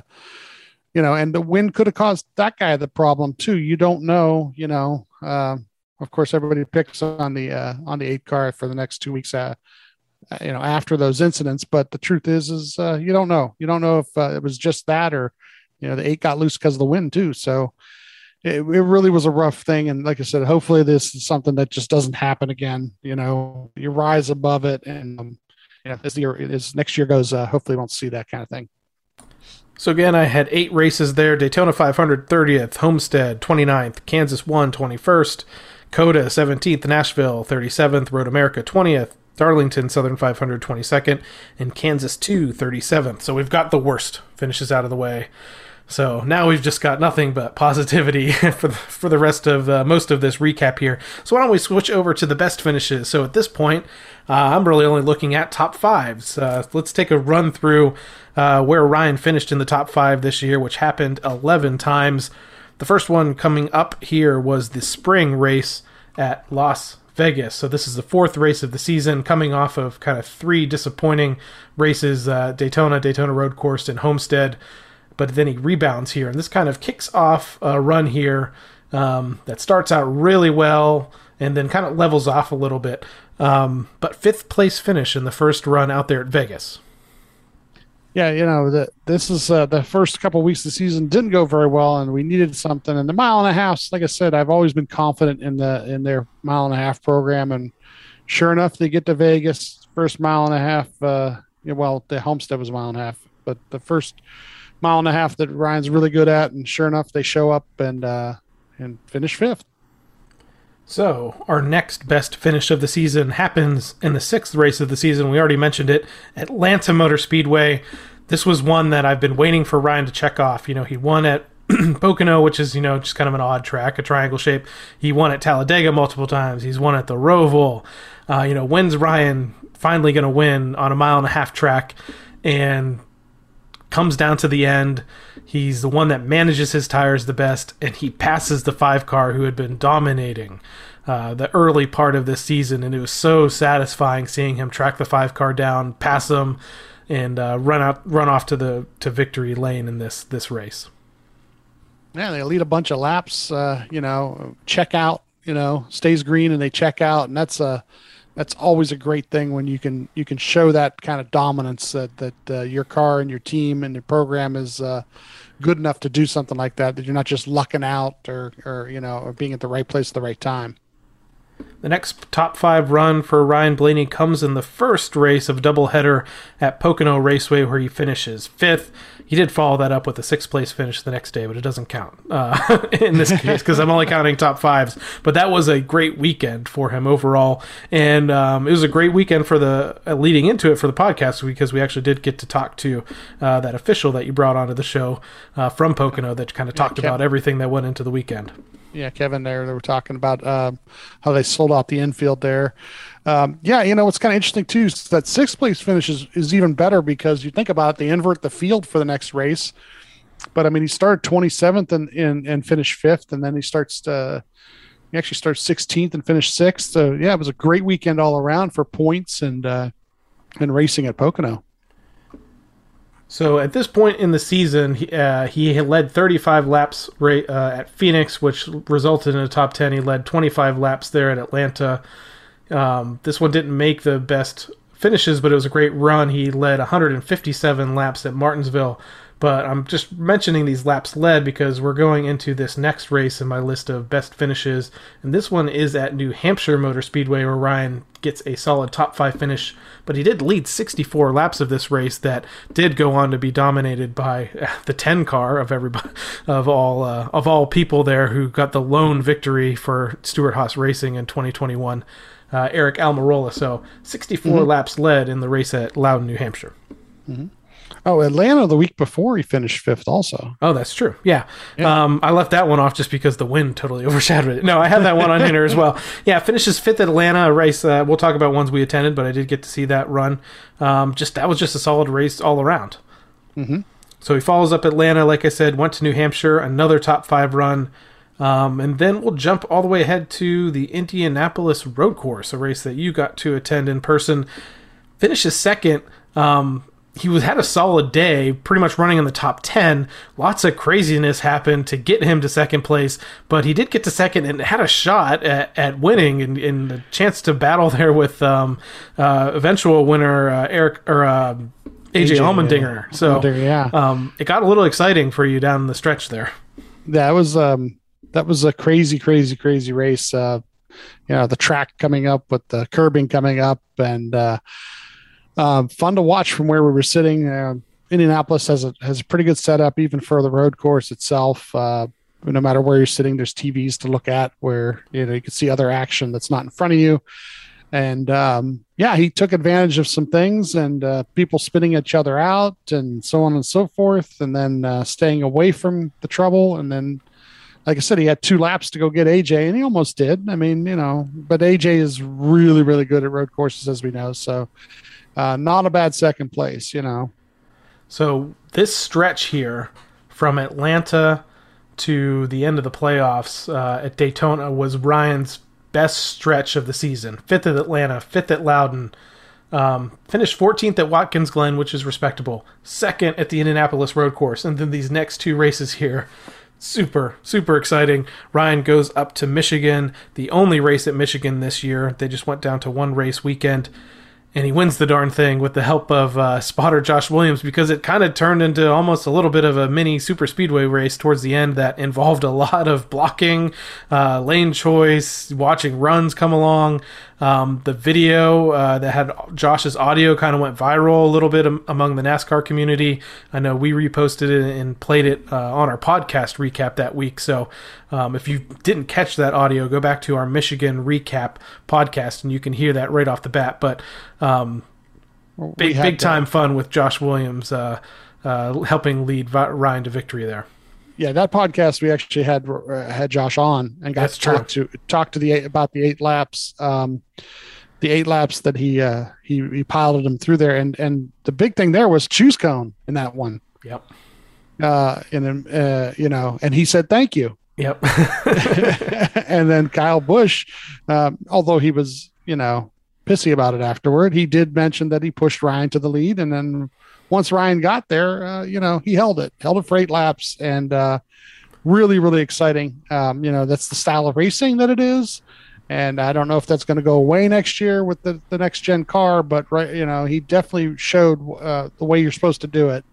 you know, and the wind could have caused that guy the problem too. You don't know, you know. Uh, of course, everybody picks on the uh, on the eight car for the next two weeks uh, uh, you know after those incidents but the truth is is uh, you don't know you don't know if uh, it was just that or you know the eight got loose because of the wind too so it, it really was a rough thing. And like I said, hopefully this is something that just doesn't happen again. You know, you rise above it, and um, yeah, as the year as next year goes, uh, hopefully we won't see that kind of thing. So again, I had eight races there: Daytona 500 30th, Homestead 29th, Kansas 1 21st, COTA 17th, Nashville 37th, Road America 20th, Darlington Southern 500 22nd, and Kansas 2 37th. So we've got the worst finishes out of the way. So now we've just got nothing but positivity for the, for the rest of uh, most of this recap here. So why don't we switch over to the best finishes? So at this point, uh, I'm really only looking at top fives. Uh, let's take a run through uh, where Ryan finished in the top five this year, which happened 11 times. The first one coming up here was the spring race at Las Vegas. So this is the fourth race of the season, coming off of kind of three disappointing races: uh, Daytona, Daytona Road Course, and Homestead but then he rebounds here, and this kind of kicks off a run here um, that starts out really well and then kind of levels off a little bit. Um, but fifth place finish in the first run out there at Vegas. Yeah, you know that this is uh, the first couple of weeks of the season didn't go very well, and we needed something. And the mile and a half, like I said, I've always been confident in the in their mile and a half program, and sure enough, they get to Vegas first mile and a half. Uh, well, the Homestead was a mile and a half, but the first mile and a half that Ryan's really good at, and sure enough, they show up and uh, and finish fifth. So, our next best finish of the season happens in the sixth race of the season. We already mentioned it Atlanta Motor Speedway. This was one that I've been waiting for Ryan to check off. You know, he won at Pocono, which is, you know, just kind of an odd track, a triangle shape. He won at Talladega multiple times. He's won at the Roval. Uh, you know, when's Ryan finally going to win on a mile and a half track? And comes down to the end. He's the one that manages his tires the best, and he passes the five car who had been dominating uh, the early part of this season. And it was so satisfying seeing him track the five car down, pass them, and uh, run out, run off to the to victory lane in this this race. Yeah, they lead a bunch of laps. Uh, you know, check out. You know, stays green and they check out, and that's a that's always a great thing when you can you can show that kind of dominance that that uh, your car and your team and your program is uh, good enough to do something like that that you're not just lucking out or or you know or being at the right place at the right time. The next top five run for Ryan Blaney comes in the first race of doubleheader at Pocono Raceway, where he finishes fifth. He did follow that up with a sixth place finish the next day, but it doesn't count uh, in this case because I'm only counting top fives. But that was a great weekend for him overall, and um, it was a great weekend for the uh, leading into it for the podcast because we actually did get to talk to uh, that official that you brought onto the show uh, from Pocono that kind of talked yeah, about everything that went into the weekend yeah, Kevin there. They were talking about um, how they sold out the infield there. Um, yeah, you know it's kind of interesting too that sixth place finish is, is even better because you think about it, they invert the field for the next race. But I mean, he started 27th and and, and finished fifth, and then he starts to he actually starts 16th and finished sixth. So yeah, it was a great weekend all around for points and uh, and racing at Pocono. So at this point in the season, he, uh, he led 35 laps uh, at Phoenix, which resulted in a top 10. He led 25 laps there at Atlanta. Um, this one didn't make the best finishes, but it was a great run. He led 157 laps at Martinsville, but I'm just mentioning these laps led because we're going into this next race in my list of best finishes. And this one is at New Hampshire Motor Speedway, where Ryan gets a solid top five finish. But he did lead 64 laps of this race that did go on to be dominated by the 10 car of everybody, of all, uh, of all people there who got the lone victory for Stewart-Haas Racing in 2021. Uh, Aric Almirola. So 64 mm-hmm. laps led in the race at Loudon, New Hampshire. Mm-hmm. Oh, Atlanta the week before he finished fifth also. Oh, that's true. Yeah. yeah. Um, I left that one off just because the wind totally overshadowed it. No, I had that one on here as well. Yeah, finishes fifth at Atlanta, a race. Uh, we'll talk about ones we attended, but I did get to see that run. Um, just That was just a solid race all around. Mm-hmm. So he follows up Atlanta, like I said, went to New Hampshire, another top five run. Um, and then we'll jump all the way ahead to the Indianapolis Road Course, a race that you got to attend in person. Finishes second. Um, he was had a solid day, pretty much running in the top 10. Lots of craziness happened to get him to second place, but he did get to second and had a shot at, at winning and, and a chance to battle there with um, uh, eventual winner uh, Eric or uh, AJ, AJ Allmendinger. Yeah. So yeah, um, it got a little exciting for you down the stretch there. That was um, that was a crazy, crazy, crazy race. Uh, you know, the track coming up with the curbing coming up, and uh, uh, fun to watch from where we were sitting. Uh, Indianapolis has a has a pretty good setup, even for the road course itself. Uh, no matter where you're sitting, there's TVs to look at where you know you can see other action that's not in front of you. And um, yeah, he took advantage of some things and uh, people spinning each other out and so on and so forth, and then uh, staying away from the trouble. And then, like I said, he had two laps to go get AJ, and he almost did. I mean, you know, but AJ is really, really good at road courses, as we know. So, uh, not a bad second place, you know. So this stretch here from Atlanta to the end of the playoffs uh, at Daytona was Ryan's best stretch of the season. Fifth at Atlanta, fifth at Loudon. Um, finished 14th at Watkins Glen, which is respectable. Second at the Indianapolis Road Course. And then these next two races here, super, super exciting. Ryan goes up to Michigan, the only race at Michigan this year. They just went down to one race weekend and he wins the darn thing with the help of uh, spotter Josh Williams because it kind of turned into almost a little bit of a mini super speedway race towards the end that involved a lot of blocking, uh, lane choice, watching runs come along. Um, the video uh, that had Josh's audio kind of went viral a little bit am- among the NASCAR community. I know we reposted it and played it uh, on our podcast recap that week. So um, if you didn't catch that audio, go back to our Michigan recap podcast and you can hear that right off the bat. But um, well, big big time fun with Josh Williams uh, uh, helping lead Ryan to victory there yeah, that podcast we actually had uh, had Josh on and got to talk to talk to the eight, about the eight laps, um, the eight laps that he uh, he he piloted him through there, and and the big thing there was choose cone in that one. Yep. Uh, and then uh, you know, and he said thank you. Yep. and then Kyle Busch, um, although he was you know pissy about it afterward, he did mention that he pushed Ryan to the lead, and then once Ryan got there, uh, you know, he held it, held it for eight laps, and uh, really, really exciting. Um, you know, that's the style of racing that it is, and I don't know if that's going to go away next year with the the next gen car, but right, you know, he definitely showed uh, the way you're supposed to do it,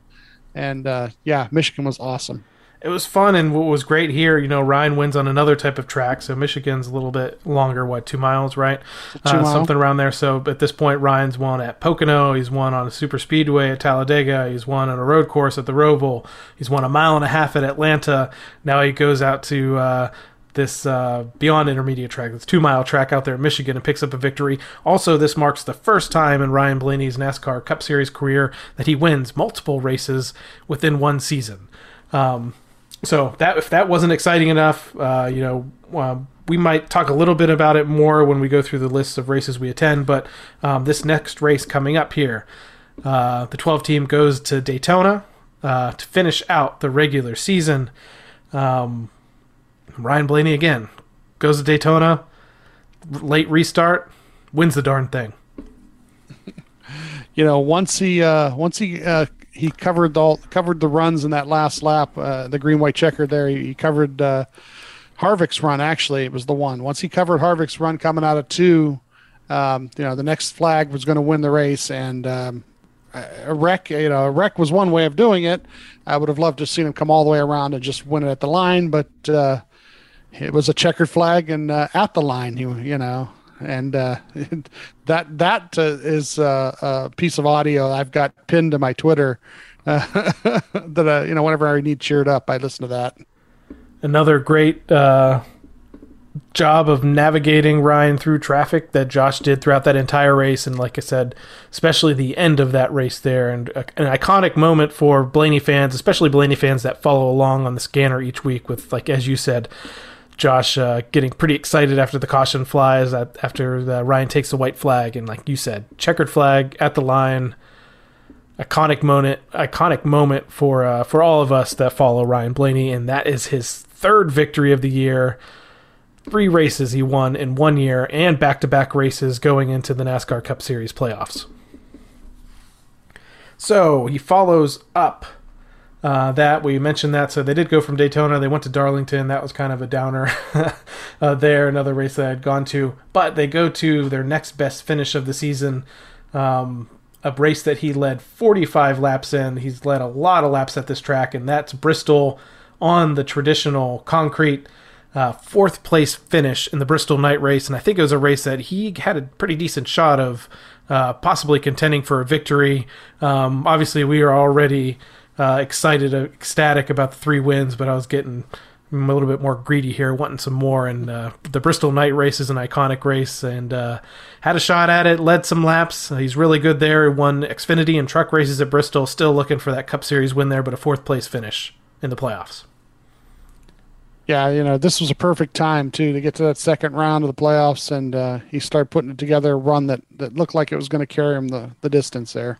and uh, yeah, Michigan was awesome it was fun and what was great here you know ryan wins on another type of track so michigan's a little bit longer what two miles right two uh, something around there so at this point ryan's won at pocono he's won on a super speedway at talladega he's won on a road course at the roval he's won a mile and a half at atlanta now he goes out to uh, this uh, beyond intermediate track, this two mile track out there in Michigan, and picks up a victory. Also, this marks the first time in Ryan Blaney's NASCAR Cup Series career that he wins multiple races within one season. Um, so that if that wasn't exciting enough, uh, you know, uh, we might talk a little bit about it more when we go through the lists of races we attend. But um, this next race coming up here, uh, the 12 team goes to Daytona uh, to finish out the regular season. Um, Ryan Blaney again goes to Daytona, late restart, wins the darn thing. You know, once he uh, once he he covered all covered the runs in that last lap, uh, the green white checker there. He, he covered uh, Harvick's run. Actually, it was the one. Once he covered Harvick's run coming out of two, um, you know, the next flag was going to win the race, and um, a wreck. You know, a wreck was one way of doing it. I would have loved to have seen him come all the way around and just win it at the line, but uh, it was a checkered flag and uh, at the line. You you know, and uh, that that uh, is uh, a piece of audio I've got pinned to my Twitter. Uh, that uh, you know, whenever I need cheered up, I listen to that. Another great uh, job of navigating Ryan through traffic that Josh did throughout that entire race, and like I said, especially the end of that race there, and an iconic moment for Blaney fans, especially Blaney fans that follow along on the scanner each week with, like as you said, Josh uh, getting pretty excited after the caution flies, after the, Ryan takes the white flag, and like you said, checkered flag at the line. Iconic moment, iconic moment for uh, for all of us that follow Ryan Blaney, and that is his third victory of the year. Three races he won in one year, and back-to-back races going into the NASCAR Cup Series playoffs. So he follows up uh, that we mentioned that. So they did go from Daytona. They went to Darlington. That was kind of a downer uh, there. Another race that I had gone to, but they go to their next best finish of the season. Um, a race that he led 45 laps in. He's led a lot of laps at this track, and that's Bristol on the traditional concrete. uh, fourth place finish in the Bristol Night Race, and I think it was a race that he had a pretty decent shot of uh, possibly contending for a victory. Um, obviously, we are already uh, excited, uh, ecstatic about the three wins, but I was getting a little bit more greedy here, wanting some more. And uh, the Bristol Night Race is an iconic race, and uh, had a shot at it, led some laps. He's really good there. Won Xfinity and truck races at Bristol. Still looking for that Cup Series win there, but a fourth place finish in the playoffs. Yeah, you know, this was a perfect time too to get to that second round of the playoffs, and uh, he started putting it together a run that, that looked like it was going to carry him the, the distance there.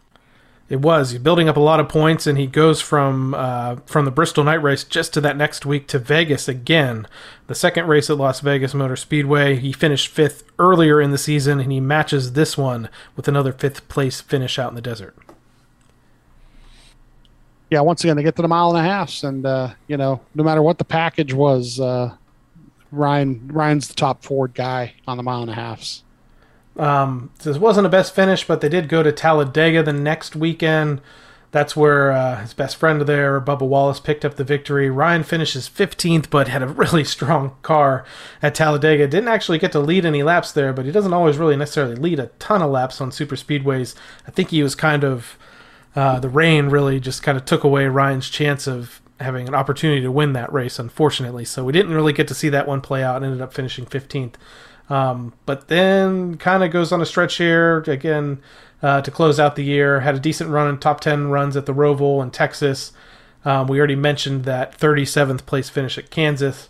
It was. He's building up a lot of points, and he goes from uh, from the Bristol night race just to that next week to Vegas again. The second race at Las Vegas Motor Speedway. He finished fifth earlier in the season, and he matches this one with another fifth place finish out in the desert. Yeah, once again, they get to the mile and a half, and uh, you know, no matter what the package was, uh, Ryan Ryan's the top Ford guy on the mile and a halfs. Um, this wasn't a best finish, but they did go to Talladega the next weekend. That's where uh, his best friend there, Bubba Wallace, picked up the victory. Ryan finishes 15th, but had a really strong car at Talladega. Didn't actually get to lead any laps there, but he doesn't always really necessarily lead a ton of laps on super speedways. I think he was kind of uh, the rain really just kind of took away Ryan's chance of having an opportunity to win that race, unfortunately. So we didn't really get to see that one play out and ended up finishing 15th. Um, but then kind of goes on a stretch here again uh, to close out the year. Had a decent run in top 10 runs at the Roval in Texas. Um, we already mentioned that 37th place finish at Kansas.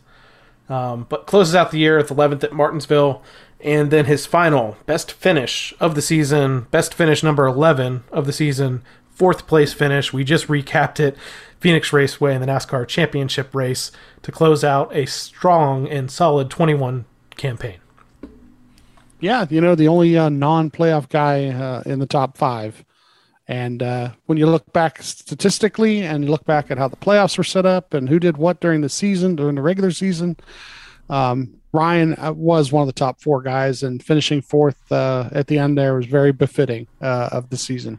Um, but closes out the year at 11th at Martinsville. And then his final best finish of the season, best finish number 11 of the season, fourth place finish. We just recapped it. Phoenix Raceway in the NASCAR Championship race to close out a strong and solid 21 campaign yeah, you know, the only uh, non-playoff guy uh, in the top five. And uh, when you look back statistically and you look back at how the playoffs were set up and who did what during the season, during the regular season, um, Ryan uh, was one of the top four guys, and finishing fourth uh, at the end there was very befitting uh, of the season.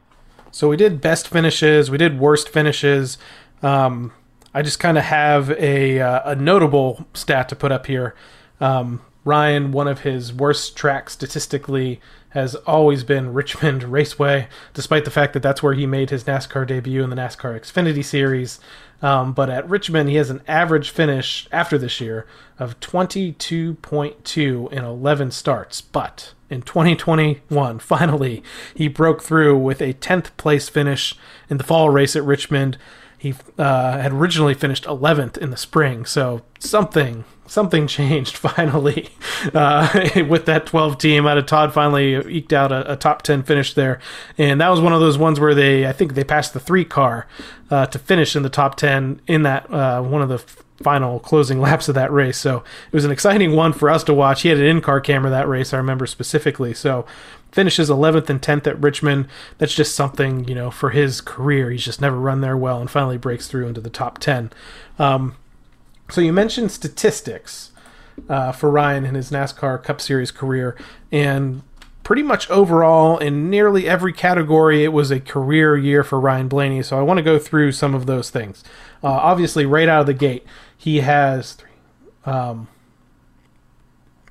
So we did best finishes, we did worst finishes. Um, I just kind of have a, a notable stat to put up here. Um, Ryan, one of his worst tracks statistically has always been Richmond Raceway, despite the fact that that's where he made his NASCAR debut in the NASCAR Xfinity Series. Um, but at Richmond, he has an average finish after this year of 22.2 in 11 starts. But in 2021, finally, he broke through with a 10th place finish in the fall race at Richmond. He uh, had originally finished 11th in the spring, so something something changed finally uh, with that 12 team. Out of Todd finally eked out a, a, top 10 finish there, and that was one of those ones where they I think they passed the three car uh, to finish in the top 10 in that uh, one of the final closing laps of that race. So it was an exciting one for us to watch. He had an in-car camera that race, I remember specifically. So finishes 11th and 10th at Richmond. That's just something, you know, for his career. He's just never run there well and finally breaks through into the top 10. Um, so you mentioned statistics uh, for Ryan in his NASCAR Cup Series career, and pretty much overall in nearly every category, it was a career year for Ryan Blaney. So I want to go through some of those things. Uh, obviously, right out of the gate, he has three, um,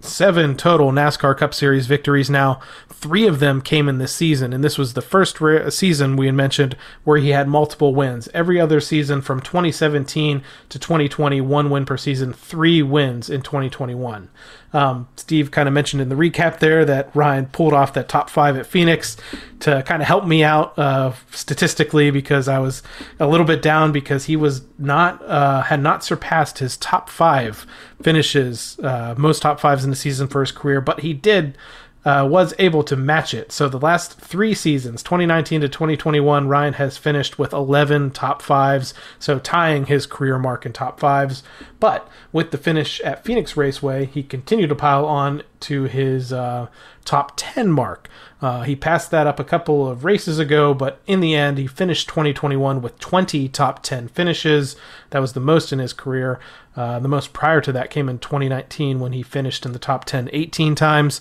seven total NASCAR Cup Series victories now. Three of them came in this season, and this was the first re- season we had mentioned where he had multiple wins. Every other season from 2017 to 2020, one win per season, three wins in 2021. Um, Steve kind of mentioned in the recap there that Ryan pulled off that top five at Phoenix to kind of help me out uh, statistically because I was a little bit down because he was not uh, had not surpassed his top five finishes, uh, most top fives in the season for his career, but he did uh, was able to match it. So the last three seasons, 2019 to 2021, Ryan has finished with 11 top fives, so tying his career mark in top fives. But with the finish at Phoenix Raceway, he continued to pile on to his uh, top 10 mark. Uh, he passed that up a couple of races ago, but in the end, he finished 2021 with 20 top 10 finishes. That was the most in his career. Uh, the most prior to that came in 2019 when he finished in the top 10 18 times.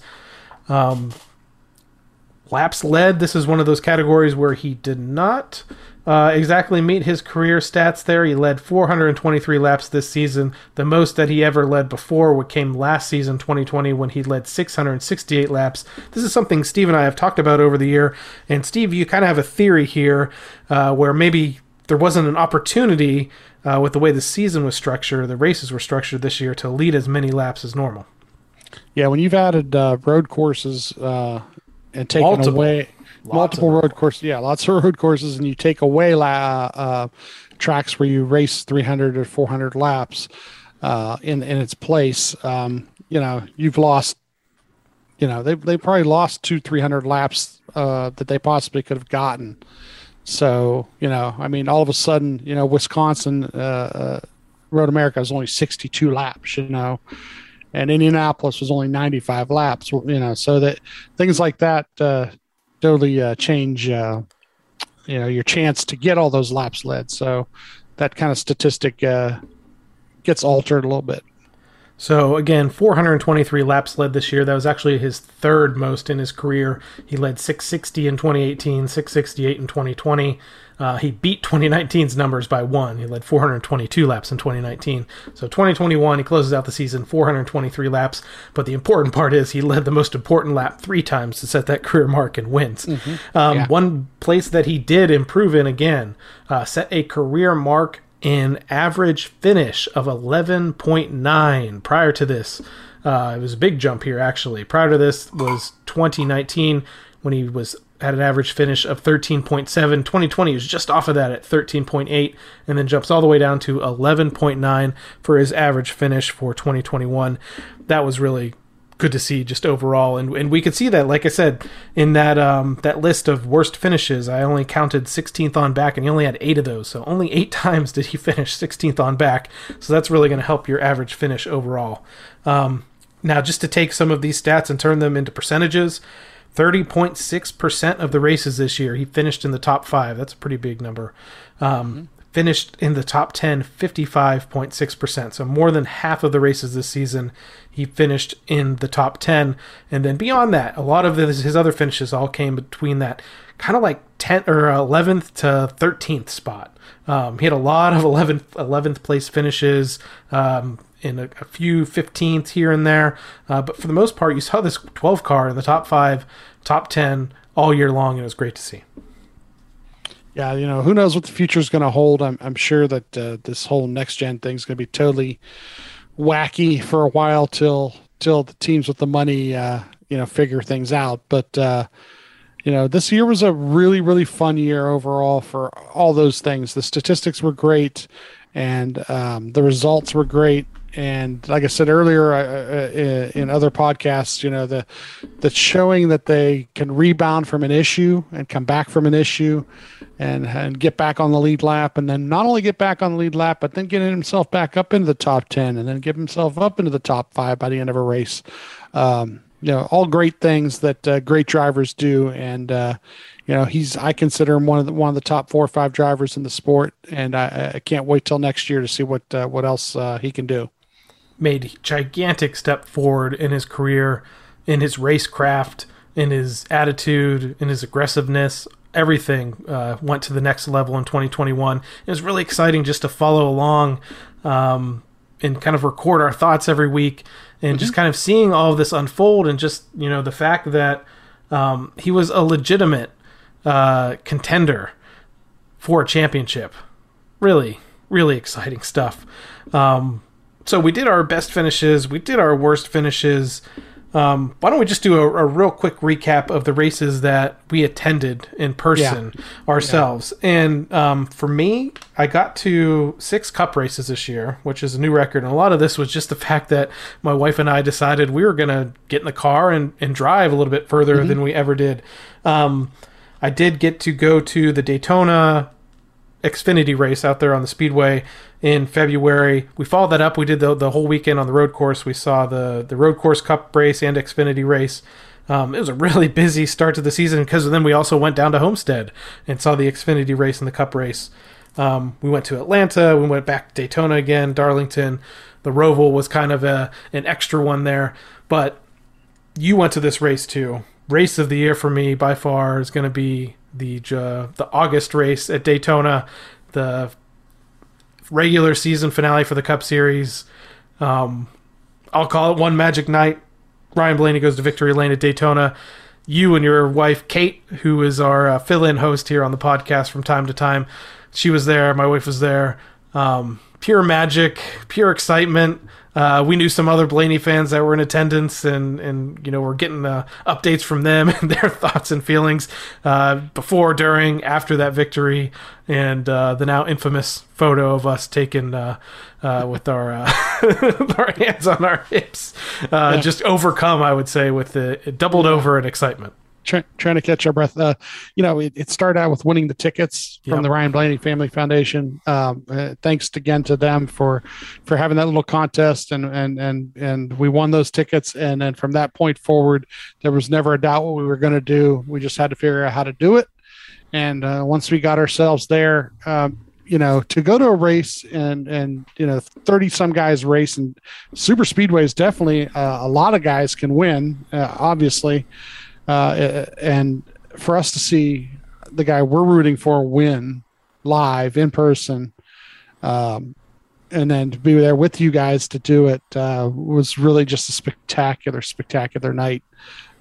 Um, laps led, this is one of those categories where he did not uh, exactly meet his career stats there. He led 423 laps this season, the most that he ever led before, what came last season, 2020, when he led 668 laps. This is something Steve and I have talked about over the year. And Steve, you kind of have a theory here uh, where maybe there wasn't an opportunity uh, with the way the season was structured, the races were structured this year to lead as many laps as normal. Yeah, when you've added uh, road courses uh, and taken Multiple. away Lots multiple road courses, yeah, lots of road courses, and you take away la- uh, tracks where you race 300 or 400 laps uh, in in its place, um, you know, you've lost. You know, they they probably lost two, three hundred laps uh, that they possibly could have gotten. So, you know, I mean, all of a sudden, you know, Wisconsin, uh, uh, Road America is only 62 laps, you know, and Indianapolis was only 95 laps, you know, so that things like that uh, totally uh, change, uh, you know, your chance to get all those laps led. So that kind of statistic uh, gets altered a little bit. So again, 423 laps led this year. That was actually his third most in his career. He led 660 in 2018, 668 in 2020. Uh, he beat 2019's numbers by one. He led 422 laps in 2019. So 2021, he closes out the season 423 laps. But the important part is he led the most important lap three times to set that career mark and wins. Um, Yeah. One place that he did improve in again, uh, set a career mark in average finish of 11.9 prior to this. Uh, it was a big jump here, actually. Prior to this was 2019 when he was had an average finish of 13.7. 2020 was just off of that at 13.8 and then jumps all the way down to 11.9 for his average finish for 2021. That was really good to see just overall. And and we could see that like I said in that um that list of worst finishes I only counted 16th on back and he only had 8 of those. So only 8 times did he finish 16th on back. So that's really going to help your average finish overall. Um now just to take some of these stats and turn them into percentages 30.6% of the races this year he finished in the top 5 that's a pretty big number. Um finished in the top 10 55.6%. So more than half of the races this season he finished in the top 10 and then beyond that a lot of his, his other finishes all came between that kind of like 10th or 11th to 13th spot. Um, he had a lot of 11th 11th place finishes um, in a, a few 15th here and there, uh, but for the most part you saw this 12 car in the top 5, top 10 all year long and it was great to see. Yeah, you know, who knows what the future is going to hold. I'm, I'm sure that uh, this whole next gen thing is going to be totally wacky for a while till till the teams with the money, uh, you know, figure things out. But uh, you know, this year was a really really fun year overall for all those things. The statistics were great, and um, the results were great. And like I said earlier uh, in other podcasts, you know, the the showing that they can rebound from an issue and come back from an issue and and get back on the lead lap and then not only get back on the lead lap but then get himself back up into the top 10 and then get himself up into the top 5 by the end of a race. Um, you know all great things that uh, great drivers do. And uh, you know he's I consider him one of the one of the top 4 or 5 drivers in the sport. And I, I can't wait till next year to see what uh, what else uh, he can do made gigantic step forward in his career, in his racecraft, in his attitude, in his aggressiveness. Everything uh, went to the next level in 2021. It was really exciting just to follow along um, and kind of record our thoughts every week and just kind of seeing all of this unfold and just, you know, the fact that um, he was a legitimate uh, contender for a championship. Really, really exciting stuff. Um, so we did our best finishes, we did our worst finishes. Um, why don't we just do a, a real quick recap of the races that we attended in person ourselves? And um, for me, I got to six cup races this year, which is a new record. And a lot of this was just the fact that my wife and I decided we were going to get in the car and, and drive a little bit further than we ever did. Um, I did get to go to the Daytona Xfinity race out there on the Speedway in February. We followed that up. We did the, the whole weekend on the road course. We saw the the road course Cup race and Xfinity race. Um, it was a really busy start to the season because then we also went down to Homestead and saw the Xfinity race and the Cup race. Um, we went to Atlanta. We went back to Daytona again, Darlington. The Roval was kind of a an extra one there, but you went to this race too. race of the year for me by far is going to be the uh, the August race at Daytona, the regular season finale for the Cup Series. Um, I'll call it one magic night. Ryan Blaney goes to victory lane at Daytona. You and your wife Kate, who is our uh, fill-in host here on the podcast from time to time, she was there. My wife was there. Um, pure magic, pure excitement. Uh, we knew some other Blaney fans that were in attendance, and and you know we're getting uh, updates from them and their thoughts and feelings uh, before, during, after that victory, and uh, the now infamous photo of us taken uh, uh, with our our hands on our hips, yeah. just overcome, I would say, with the doubled over in excitement try, trying to catch our breath. Uh, you know, it, it, started out with winning the tickets from yep. the Ryan Blaney Family Foundation. Um, uh, thanks again to them for for having that little contest, and and and and we won those tickets. And then from that point forward, there was never a doubt what we were going to do. We just had to figure out how to do it. And uh, once we got ourselves there, um, you know, to go to a race and and you know, thirty some guys race and super speedways definitely uh, a lot of guys can win, uh, obviously. Uh, and for us to see the guy we're rooting for win live in person, um, and then to be there with you guys to do it uh, was really just a spectacular, spectacular night.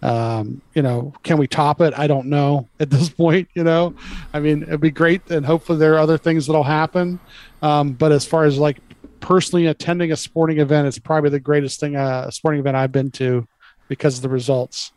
Um, you know, can we top it? I don't know at this point. You know, I mean, it'd be great, and hopefully there are other things that'll happen. Um, but as far as like personally attending a sporting event, it's probably the greatest thing uh, a sporting event I've been to because of the results.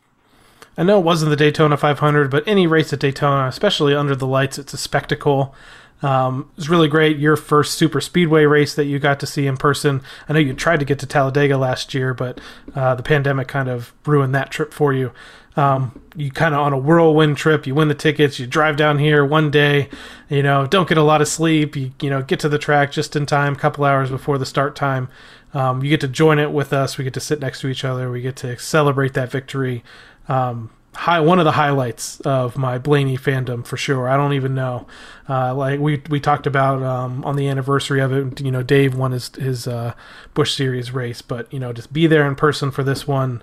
I know it wasn't the Daytona 500, but any race at Daytona, especially under the lights, it's a spectacle. Um, it was really great. Your first super speedway race that you got to see in person. I know you tried to get to Talladega last year, but uh, the pandemic kind of ruined that trip for you. Um, you kind of on a whirlwind trip. You win the tickets. You drive down here one day. You know, don't get a lot of sleep. You you know get to the track just in time, a couple hours before the start time. Um, you get to join it with us. We get to sit next to each other. We get to celebrate that victory um, high one of the highlights of my Blaney fandom for sure. I don't even know. Uh, like we we talked about um, on the anniversary of it. You know, Dave won his his uh, Busch Series race, but you know, just be there in person for this one,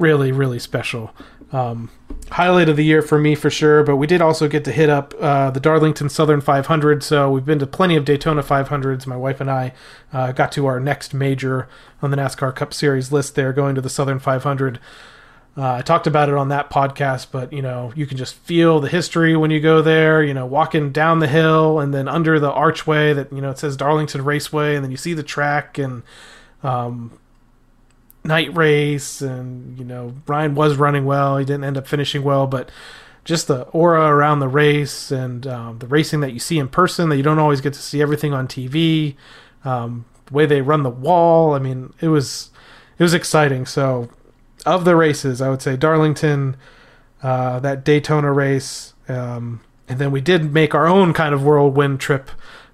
really really special. Um, highlight of the year for me for sure. But we did also get to hit up uh, the Darlington Southern 500. So we've been to plenty of Daytona 500s. My wife and I uh, got to our next major on the NASCAR Cup Series list there, going to the Southern 500. Uh, I talked about it on that podcast, but you know, you can just feel the history when you go there. You know, walking down the hill and then under the archway that you know it says Darlington Raceway, and then you see the track and um, night race, and you know, Ryan was running well. He didn't end up finishing well, but just the aura around the race and um, the racing that you see in person that you don't always get to see everything on TV. Um, the way they run the wall, I mean, it was it was exciting. So of the races, I would say Darlington, uh, that Daytona race, um, and then we did make our own kind of whirlwind trip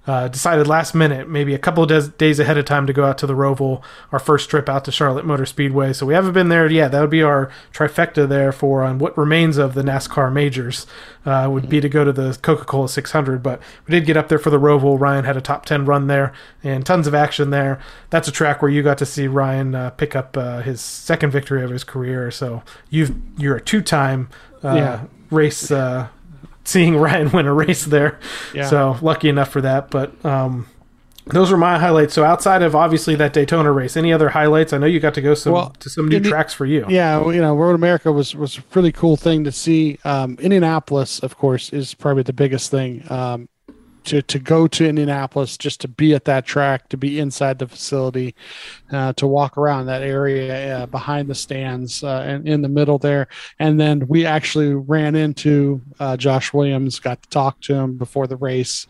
uh, decided last minute, maybe a couple of des- days ahead of time, to go out to the Roval, our first trip out to Charlotte Motor Speedway. So we haven't been there yet. That would be our trifecta there for on what remains of the NASCAR majors. Uh, would be to go to the Coca Cola 600, but we did get up there for the Roval. Ryan had a top 10 run there and tons of action there. That's a track where you got to see Ryan uh, pick up uh, his second victory of his career. So you've you're a two time uh, yeah. race uh, seeing Ryan win a race there. Yeah. So lucky enough for that. But um, those were my highlights. So outside of obviously that Daytona race, any other highlights? I know you got to go some well, to some new tracks for you. Yeah, well, you know, Road America was was a really cool thing to see. Um, Indianapolis, of course, is probably the biggest thing. Um, to to go to Indianapolis just to be at that track, to be inside the facility, uh, to walk around that area uh, behind the stands uh, and in the middle there, and then we actually ran into uh, Josh Williams, got to talk to him before the race.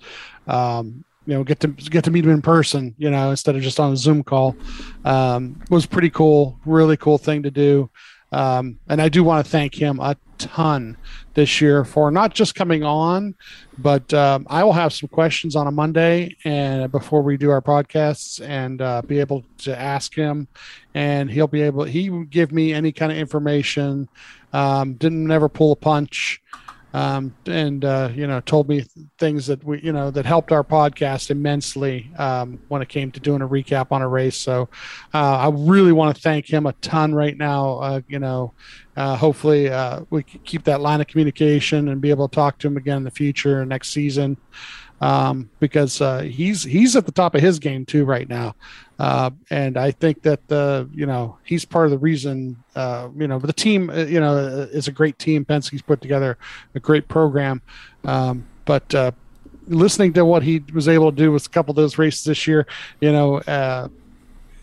Um, you know, get to get to meet him in person, you know, instead of just on a Zoom call, um, was pretty cool. Really cool thing to do. Um, and I do want to thank him a ton this year for not just coming on, but um, I will have some questions on a Monday and before we do our podcasts and uh, be able to ask him, and he'll be able he will give me any kind of information. Um, didn't never pull a punch. Um, and uh, you know told me things that we you know that helped our podcast immensely um, when it came to doing a recap on a race. So uh, I really want to thank him a ton right now. Uh, you know, uh, hopefully uh, we can keep that line of communication and be able to talk to him again in the future next season um, because uh, he's he's at the top of his game too right now, uh, and I think that the you know he's part of the reason uh, you know the team uh, you know is a great team. Penske's put together a great program, um, but uh, listening to what he was able to do with a couple of those races this year, you know. Uh,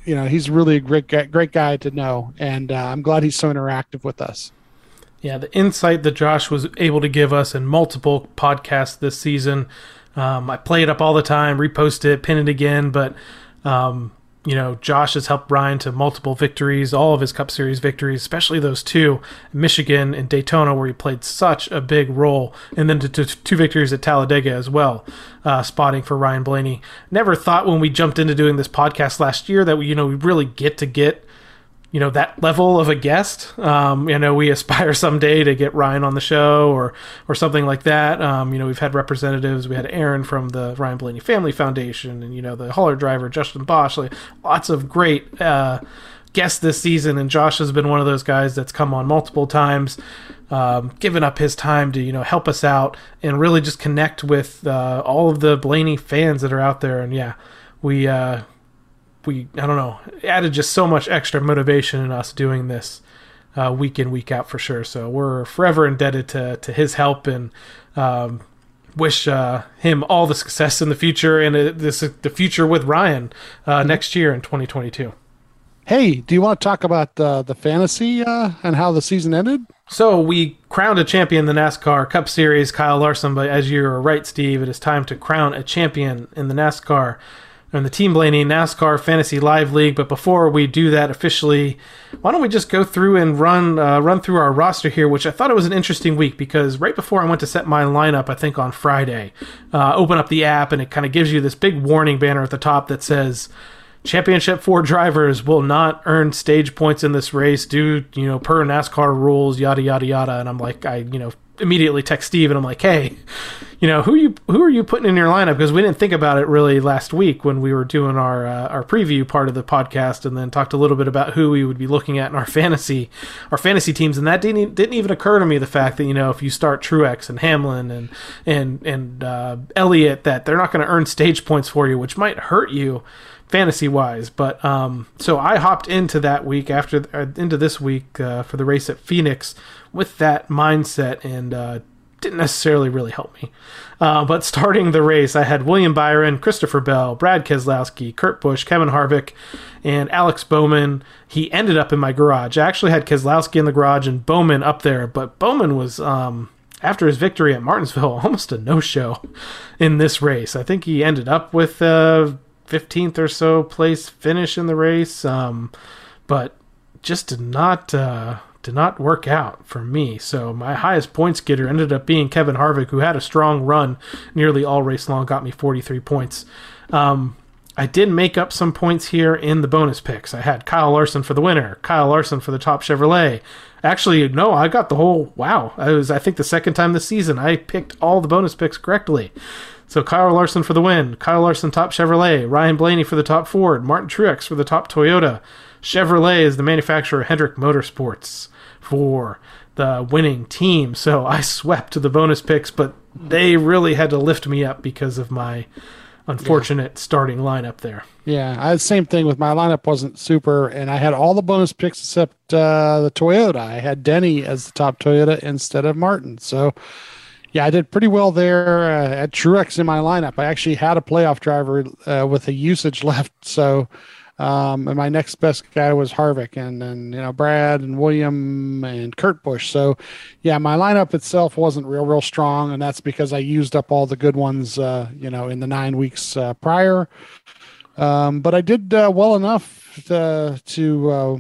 you know he's really a great guy, great guy to know, and I'm glad he's so interactive with us. Yeah, the insight that Josh was able to give us in multiple podcasts this season um, I play it up all the time, repost it, pin it again. But um, you know, Josh has helped Ryan to multiple victories, all of his Cup Series victories, especially those two, Michigan and Daytona, where he played such a big role, and then to, to two victories at Talladega as well, uh, spotting for Ryan Blaney. Never thought when we jumped into doing this podcast last year that we, you know, we really get to get you know that level of a guest. Um, you know, we aspire someday to get Ryan on the show or or something like that. Um, you know, we've had representatives. We had Erin from the Ryan Blaney Family Foundation, and you know the hauler driver Justin Bosch. Like, lots of great uh, guests this season, and Josh has been one of those guys that's come on multiple times. Um, given up his time to you know help us out and really just connect with uh, all of the Blaney fans that are out there and yeah we uh, we I don't know added just so much extra motivation in us doing this uh, week in week out for sure. So we're forever indebted to to his help and um, wish uh, him all the success in the future and uh, this the future with Ryan uh, next year in 2022. Hey, do you want to talk about uh, the fantasy uh, and how the season ended? So we crowned a champion in the NASCAR Cup Series, Kyle Larson. But as you're right, Steve, it is time to crown a champion in the NASCAR and the Team Blaney NASCAR Fantasy Live League. But before we do that officially, why don't we just go through and run uh, run through our roster here? Which I thought it was an interesting week because right before I went to set my lineup, I think on Friday, uh, open up the app and it kind of gives you this big warning banner at the top that says. Championship four drivers will not earn stage points in this race due, you know, per NASCAR rules, yada yada yada. And I'm like, I, you know, immediately text Steve and I'm like, hey, you know, who you who are you putting in your lineup? Because we didn't think about it really last week when we were doing our uh, our preview part of the podcast, and then talked a little bit about who we would be looking at in our fantasy our fantasy teams, and that didn't didn't even occur to me the fact that you know if you start Truex and Hamlin and and and uh, Elliott, that they're not going to earn stage points for you, which might hurt you fantasy wise. But um, so I hopped into that week after uh, into this week uh, for the race at Phoenix with that mindset and uh, didn't necessarily really help me. Uh, but starting the race, I had William Byron, Christopher Bell, Brad Keselowski, Kurt Busch, Kevin Harvick, and Alex Bowman. He ended up in my garage. I actually had Keselowski in the garage and Bowman up there, but Bowman was. Um, after his victory at Martinsville, almost a no-show in this race. I think he ended up with a 15th or so place finish in the race, um, but just did not uh, did not work out for me. So my highest points getter ended up being Kevin Harvick, who had a strong run nearly all race long, got me 43 points. Um, I did make up some points here in the bonus picks. I had Kyle Larson for the winner, Kyle Larson for the top Chevrolet. Actually, no, I got the whole wow. I was I think the second time this season I picked all the bonus picks correctly. So Kyle Larson for the win, Kyle Larson top Chevrolet, Ryan Blaney for the top Ford, Martin Truex for the top Toyota. Chevrolet is the manufacturer Hendrick Motorsports for the winning team. So I swept the bonus picks, but they really had to lift me up because of my unfortunate yeah. starting lineup there. Yeah, I had the same thing with my lineup wasn't super, and I had all the bonus picks except uh, the Toyota. I had Denny as the top Toyota instead of Martin. So, yeah, I did pretty well there uh, at Truex in my lineup. I actually had a playoff driver uh, with a usage left, so um, and my next best guy was Harvick, and then you know Brad and William and Kurt Busch. So, yeah, my lineup itself wasn't real, real strong, and that's because I used up all the good ones, uh, you know, in the nine weeks uh, prior. Um, but I did uh, well enough to, to uh,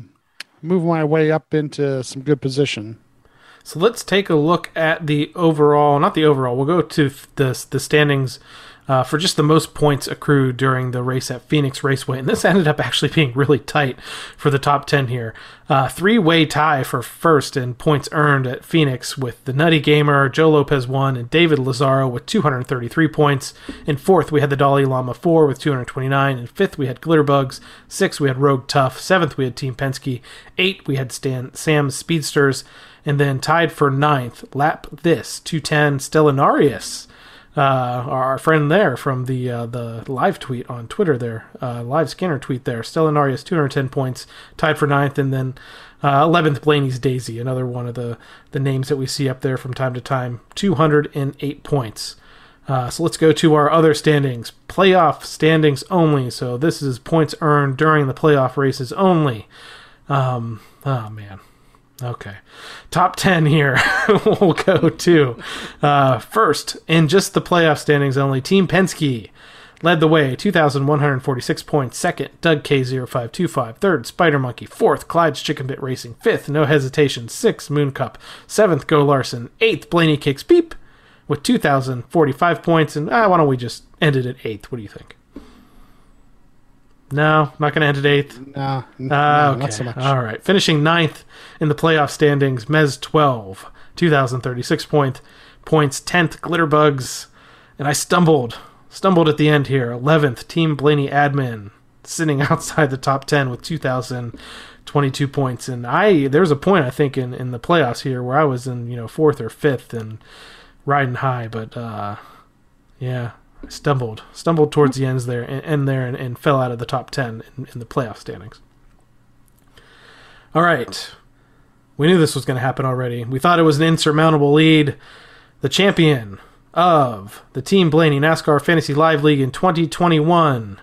move my way up into some good position. So let's take a look at the overall, not the overall. We'll go to the the standings uh, for just the most points accrued during the race at Phoenix Raceway. And this ended up actually being really tight for the top 10 here. Uh, Three way tie for first in points earned at Phoenix with the Nutty Gamer, Joe Lopez 1, and David Lazaro with 233 points. In fourth, we had the Dalai Lama 4 with 229. In fifth, we had Glitterbugs. Sixth, we had Rogue Tough. Seventh, we had Team Penske. Eight, we had Stan, Sam Speedsters. And then tied for ninth, Lap This 210 Stellanarius uh, our friend there from the uh, the live tweet on Twitter there, uh, live scanner tweet there. Stellanarius 210 points, tied for ninth, and then uh, 11th Blaney's Daisy, another one of the the names that we see up there from time to time, 208 points. Uh, so let's go to our other standings, playoff standings only. So this is points earned during the playoff races only. Um, oh man, Okay. Top 10 here. we'll go to. Uh, first, in just the playoff standings only, Team Penske led the way, 2,146 points. Second, Doug K0525. Third, Spider Monkey. Fourth, Clyde's Chicken Bit Racing. Fifth, No Hesitation. Sixth, Moon Cup. Seventh, Go Larson. Eighth, Blaney Kicks Beep with 2,045 points. And uh, why don't we just end it at eighth? What do you think? No, not going to end at eighth. No, Uh, okay. not so much. All right. Finishing ninth in the playoff standings, Mez 12, 2,036 point, points, 10th, Glitterbugs. And I stumbled, stumbled at the end here. 11th, Team Blaney Admin, sitting outside the top 10 with 2,022 points. And I, there's a point, I think, in, in the playoffs here where I was in, you know, fourth or fifth and riding high. But, uh, yeah, I stumbled, stumbled towards the ends there, and, end there, and, and fell out of the top 10 in, in the playoff standings. All right. We knew this was going to happen already. We thought it was an insurmountable lead. The champion of the Team Blaney NASCAR Fantasy Live League in 2021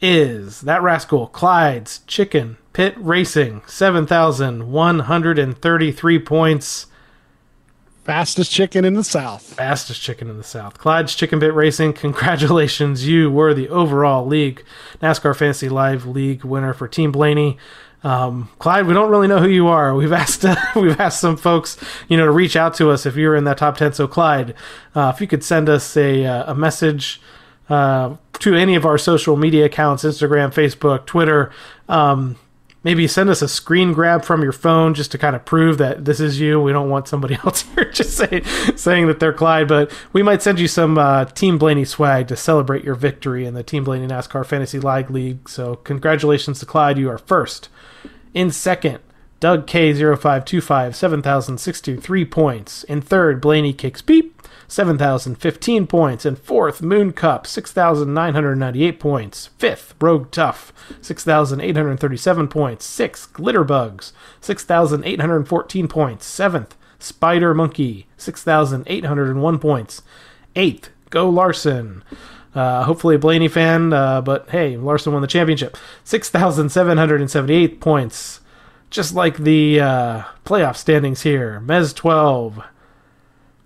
is that rascal, Clyde's Chicken Pit Racing, 7,133 points. Fastest chicken in the South. Fastest chicken in the South. Clyde's Chicken Bit Racing, congratulations. You were the overall league NASCAR Fantasy Live League winner for Team Blaney. Um, Clyde, we don't really know who you are. We've asked uh, we've asked some folks, you know, to reach out to us if you're in that top ten. So, Clyde, uh, if you could send us a uh, a message uh, to any of our social media accounts, Instagram, Facebook, Twitter. Um, maybe send us a screen grab from your phone just to kind of prove that this is you. We don't want somebody else here just say, saying that they're Clyde, but we might send you some uh, Team Blaney swag to celebrate your victory in the Team Blaney NASCAR Fantasy Live League. So, congratulations to Clyde. You are first. In second, Doug K0525, 7,063 points. In third, Blaney Kicks Beep, 7,015 points. And fourth, Moon Cup, 6,998 points. Fifth, Rogue Tough, 6,837 points. Sixth, Glitterbugs, 6,814 points. Seventh, Spider Monkey, 6,801 points. Eighth, Go Larson. Uh, hopefully a Blaney fan, uh, but hey, Larson won the championship. 6,778 points. Just like the uh, playoff standings here. Mez 12.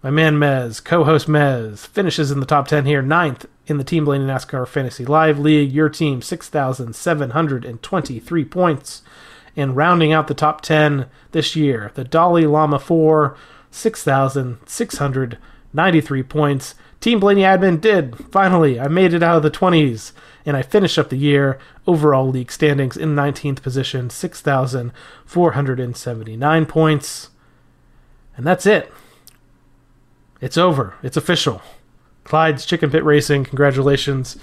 My man Mez, co host Mez, finishes in the top 10 here. Ninth in the Team Blaney NASCAR Fantasy Live League. Your team, 6,723 points. And rounding out the top 10 this year, the Dalai Lama 4, 6,693 points. Team Blaney Admin did. Finally, I made it out of the 20s, and I finished up the year overall league standings in 19th position, 6,479 points. And that's it. It's over. It's official. Clyde's Chicken Pit Racing, congratulations.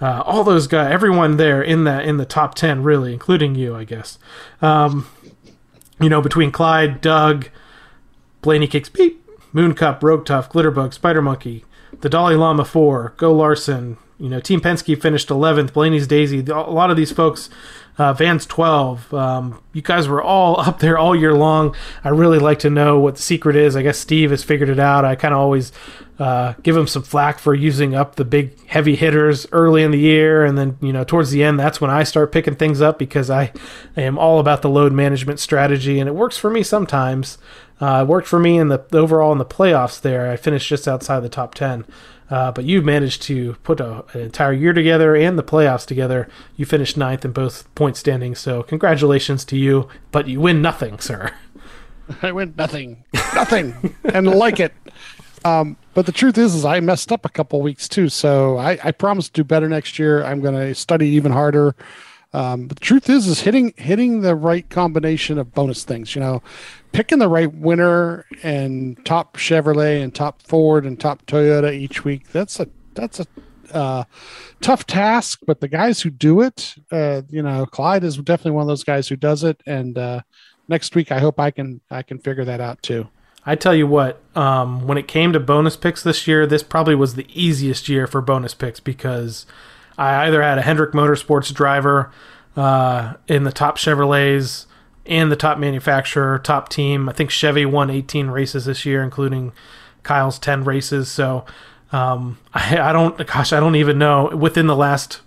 Uh, all those guys, everyone there in that in the top 10, really, including you, I guess. Um, you know, between Clyde, Doug, Blaney Kicks Beep, Moon Cup, Rogue Tough, Glitterbug, Spider Monkey, the Dalai Lama 4, Go Larson, you know, Team Penske finished 11th, Blaney's Daisy, a lot of these folks, uh, Vans 12, um, you guys were all up there all year long. I really like to know what the secret is. I guess Steve has figured it out. I kind of always uh, give him some flack for using up the big heavy hitters early in the year. And then, you know, towards the end, that's when I start picking things up because I, I am all about the load management strategy and it works for me sometimes. Uh, it worked for me in the overall in the playoffs there. I finished just outside the top 10. Uh, but you've managed to put a, an entire year together and the playoffs together. You finished ninth in both point standings, so congratulations to you. But you win nothing, sir. I win nothing, nothing, and like it. Um, but the truth is, is I messed up a couple weeks too. So I, I promise to do better next year. I'm going to study even harder. Um, the truth is, is hitting hitting the right combination of bonus things. You know, picking the right winner and top Chevrolet and top Ford and top Toyota each week. That's a that's a uh, tough task, but the guys who do it, uh, you know, Clyde is definitely one of those guys who does it. And uh, next week, I hope I can I can figure that out too. I tell you what, um, when it came to bonus picks this year, this probably was the easiest year for bonus picks because I either had a Hendrick Motorsports driver uh, in the top Chevrolets and the top manufacturer, top team. I think Chevy won 18 races this year, including Kyle's 10 races. So um, I, I don't, gosh, I don't even know. Within the last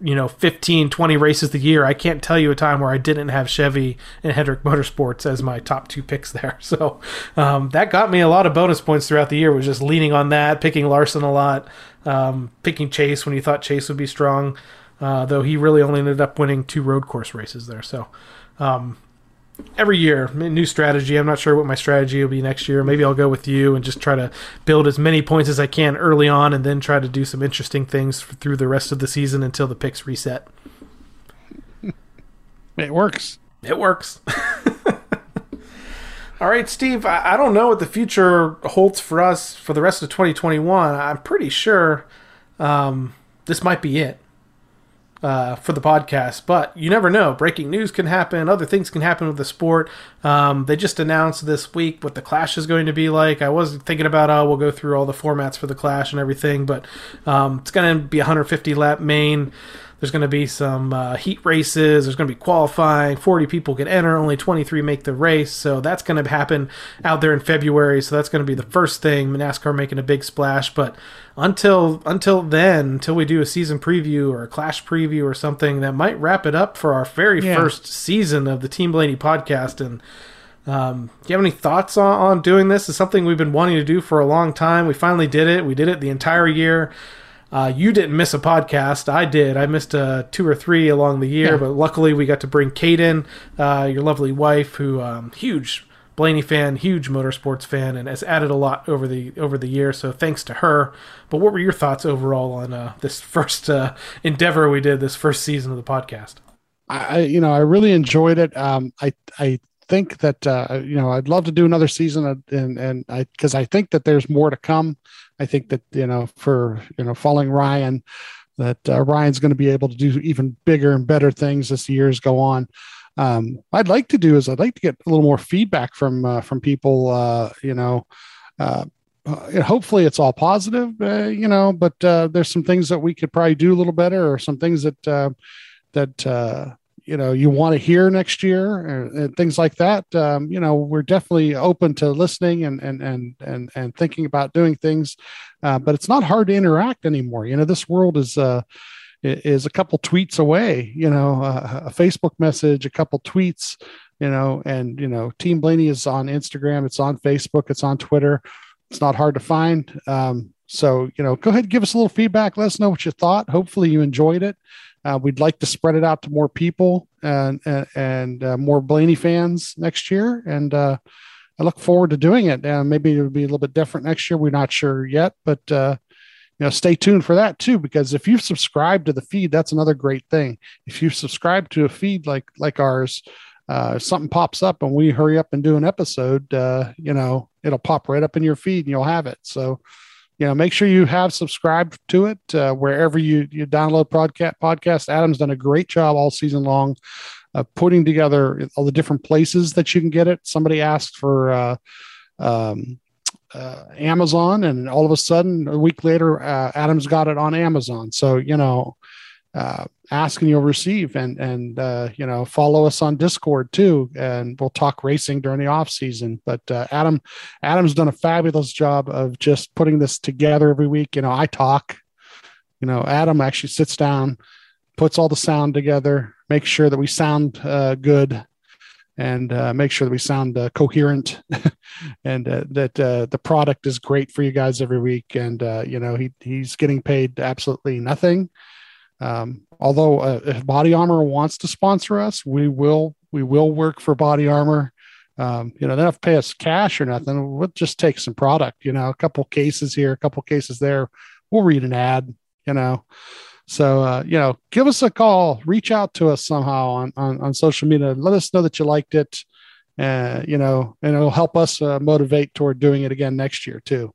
you know 15 20 races the year i can't tell you a time where i didn't have chevy and hendrick motorsports as my top two picks there. So um, that got me a lot of bonus points throughout the year was just leaning on that picking larson a lot um, picking chase when you thought chase would be strong uh, though he really only ended up winning two road course races there. So um, every year, new strategy. I'm not sure what my strategy will be next year. Maybe I'll go with you and just try to build as many points as I can early on, and then try to do some interesting things through the rest of the season until the picks reset. It works. It works. All right, Steve. I, I don't know what the future holds for us for the rest of 2021. I'm pretty sure um, this might be it uh, for the podcast. But you never know. Breaking news can happen. Other things can happen with the sport. Um, they just announced this week what the Clash is going to be like. I was thinking about, oh, we'll go through all the formats for the Clash and everything, but um, it's going to be 150 lap main. There's going to be some uh, heat races. There's going to be qualifying. 40 people can enter. Only 23 make the race. So that's going to happen out there in February. So that's going to be the first thing. NASCAR making a big splash. But until until then, until we do a season preview or a Clash preview or something that might wrap it up for our very yeah. first season of the Team Blaney podcast. And um, do you have any thoughts on, on doing this? It's something we've been wanting to do for a long time. We finally did it. We did it the entire year. Uh, you didn't miss a podcast. I did. I missed uh, two or three along the year, yeah. but luckily we got to bring Kate in, uh, your lovely wife, who um, huge Blaney fan, huge motorsports fan, and has added a lot over the over the year. So thanks to her. But what were your thoughts overall on uh, this first uh, endeavor we did, this first season of the podcast? I, you know, I really enjoyed it. Um, I, I think that uh, you know I'd love to do another season, and and I because I think that there's more to come. I think that you know for you know following Ryan, that uh, Ryan's going to be able to do even bigger and better things as the years go on. Um, I'd like to do is I'd like to get a little more feedback from uh, from people. Uh, you know, uh, uh hopefully it's all positive. Uh, you know, but uh, there's some things that we could probably do a little better, or some things that uh, that uh, you know you want to hear next year and, and things like that um, you know we're definitely open to listening and and and and, and thinking about doing things uh, but it's not hard to interact anymore. You know this world is uh is a couple tweets away you know uh, a facebook message a couple tweets you know and you know team blaney is on instagram it's on facebook it's on twitter. It's not hard to find um, so you know go ahead give us a little feedback. Let us know what you thought. Hopefully you enjoyed it uh, we'd like to spread it out to more people and and, and uh, more Blaney fans next year, and uh, I look forward to doing it. Uh, maybe it'll be a little bit different next year. We're not sure yet, but uh, you know, stay tuned for that too. Because if you've subscribed to the feed, that's another great thing. If you subscribe to a feed like like ours, uh, something pops up and we hurry up and do an episode, you know, it'll pop right up in your feed and you'll have it. So you know, make sure you have subscribed to it uh, wherever you you download podcast. Podcast. Adam's done a great job all season long of putting together all the different places that you can get it. Somebody asked for uh, um, uh, Amazon, and all of a sudden, a week later, uh, Adam's got it on Amazon. So you know, uh, ask and you'll receive. And and uh, you know follow us on discord too and we'll talk racing during the off season. But uh, adam adam's done a fabulous job of just putting this together every week. You know i talk you know adam actually sits down puts all the sound together makes sure that we sound uh, good and uh, make sure that we sound uh, coherent and uh, that uh, the product is great for you guys every week. And uh, you know he he's getting paid absolutely nothing um, although uh, if Body Armor wants to sponsor us, we will we will work for Body Armor um, you know, they don't have to pay us cash or nothing. We'll just take some product, you know, a couple cases here, a couple cases there. We'll read an ad, you know. So, uh, you know, give us a call, reach out to us somehow on, on, on social media. Let us know that you liked it. Uh, you know, and it'll help us uh, motivate toward doing it again next year too.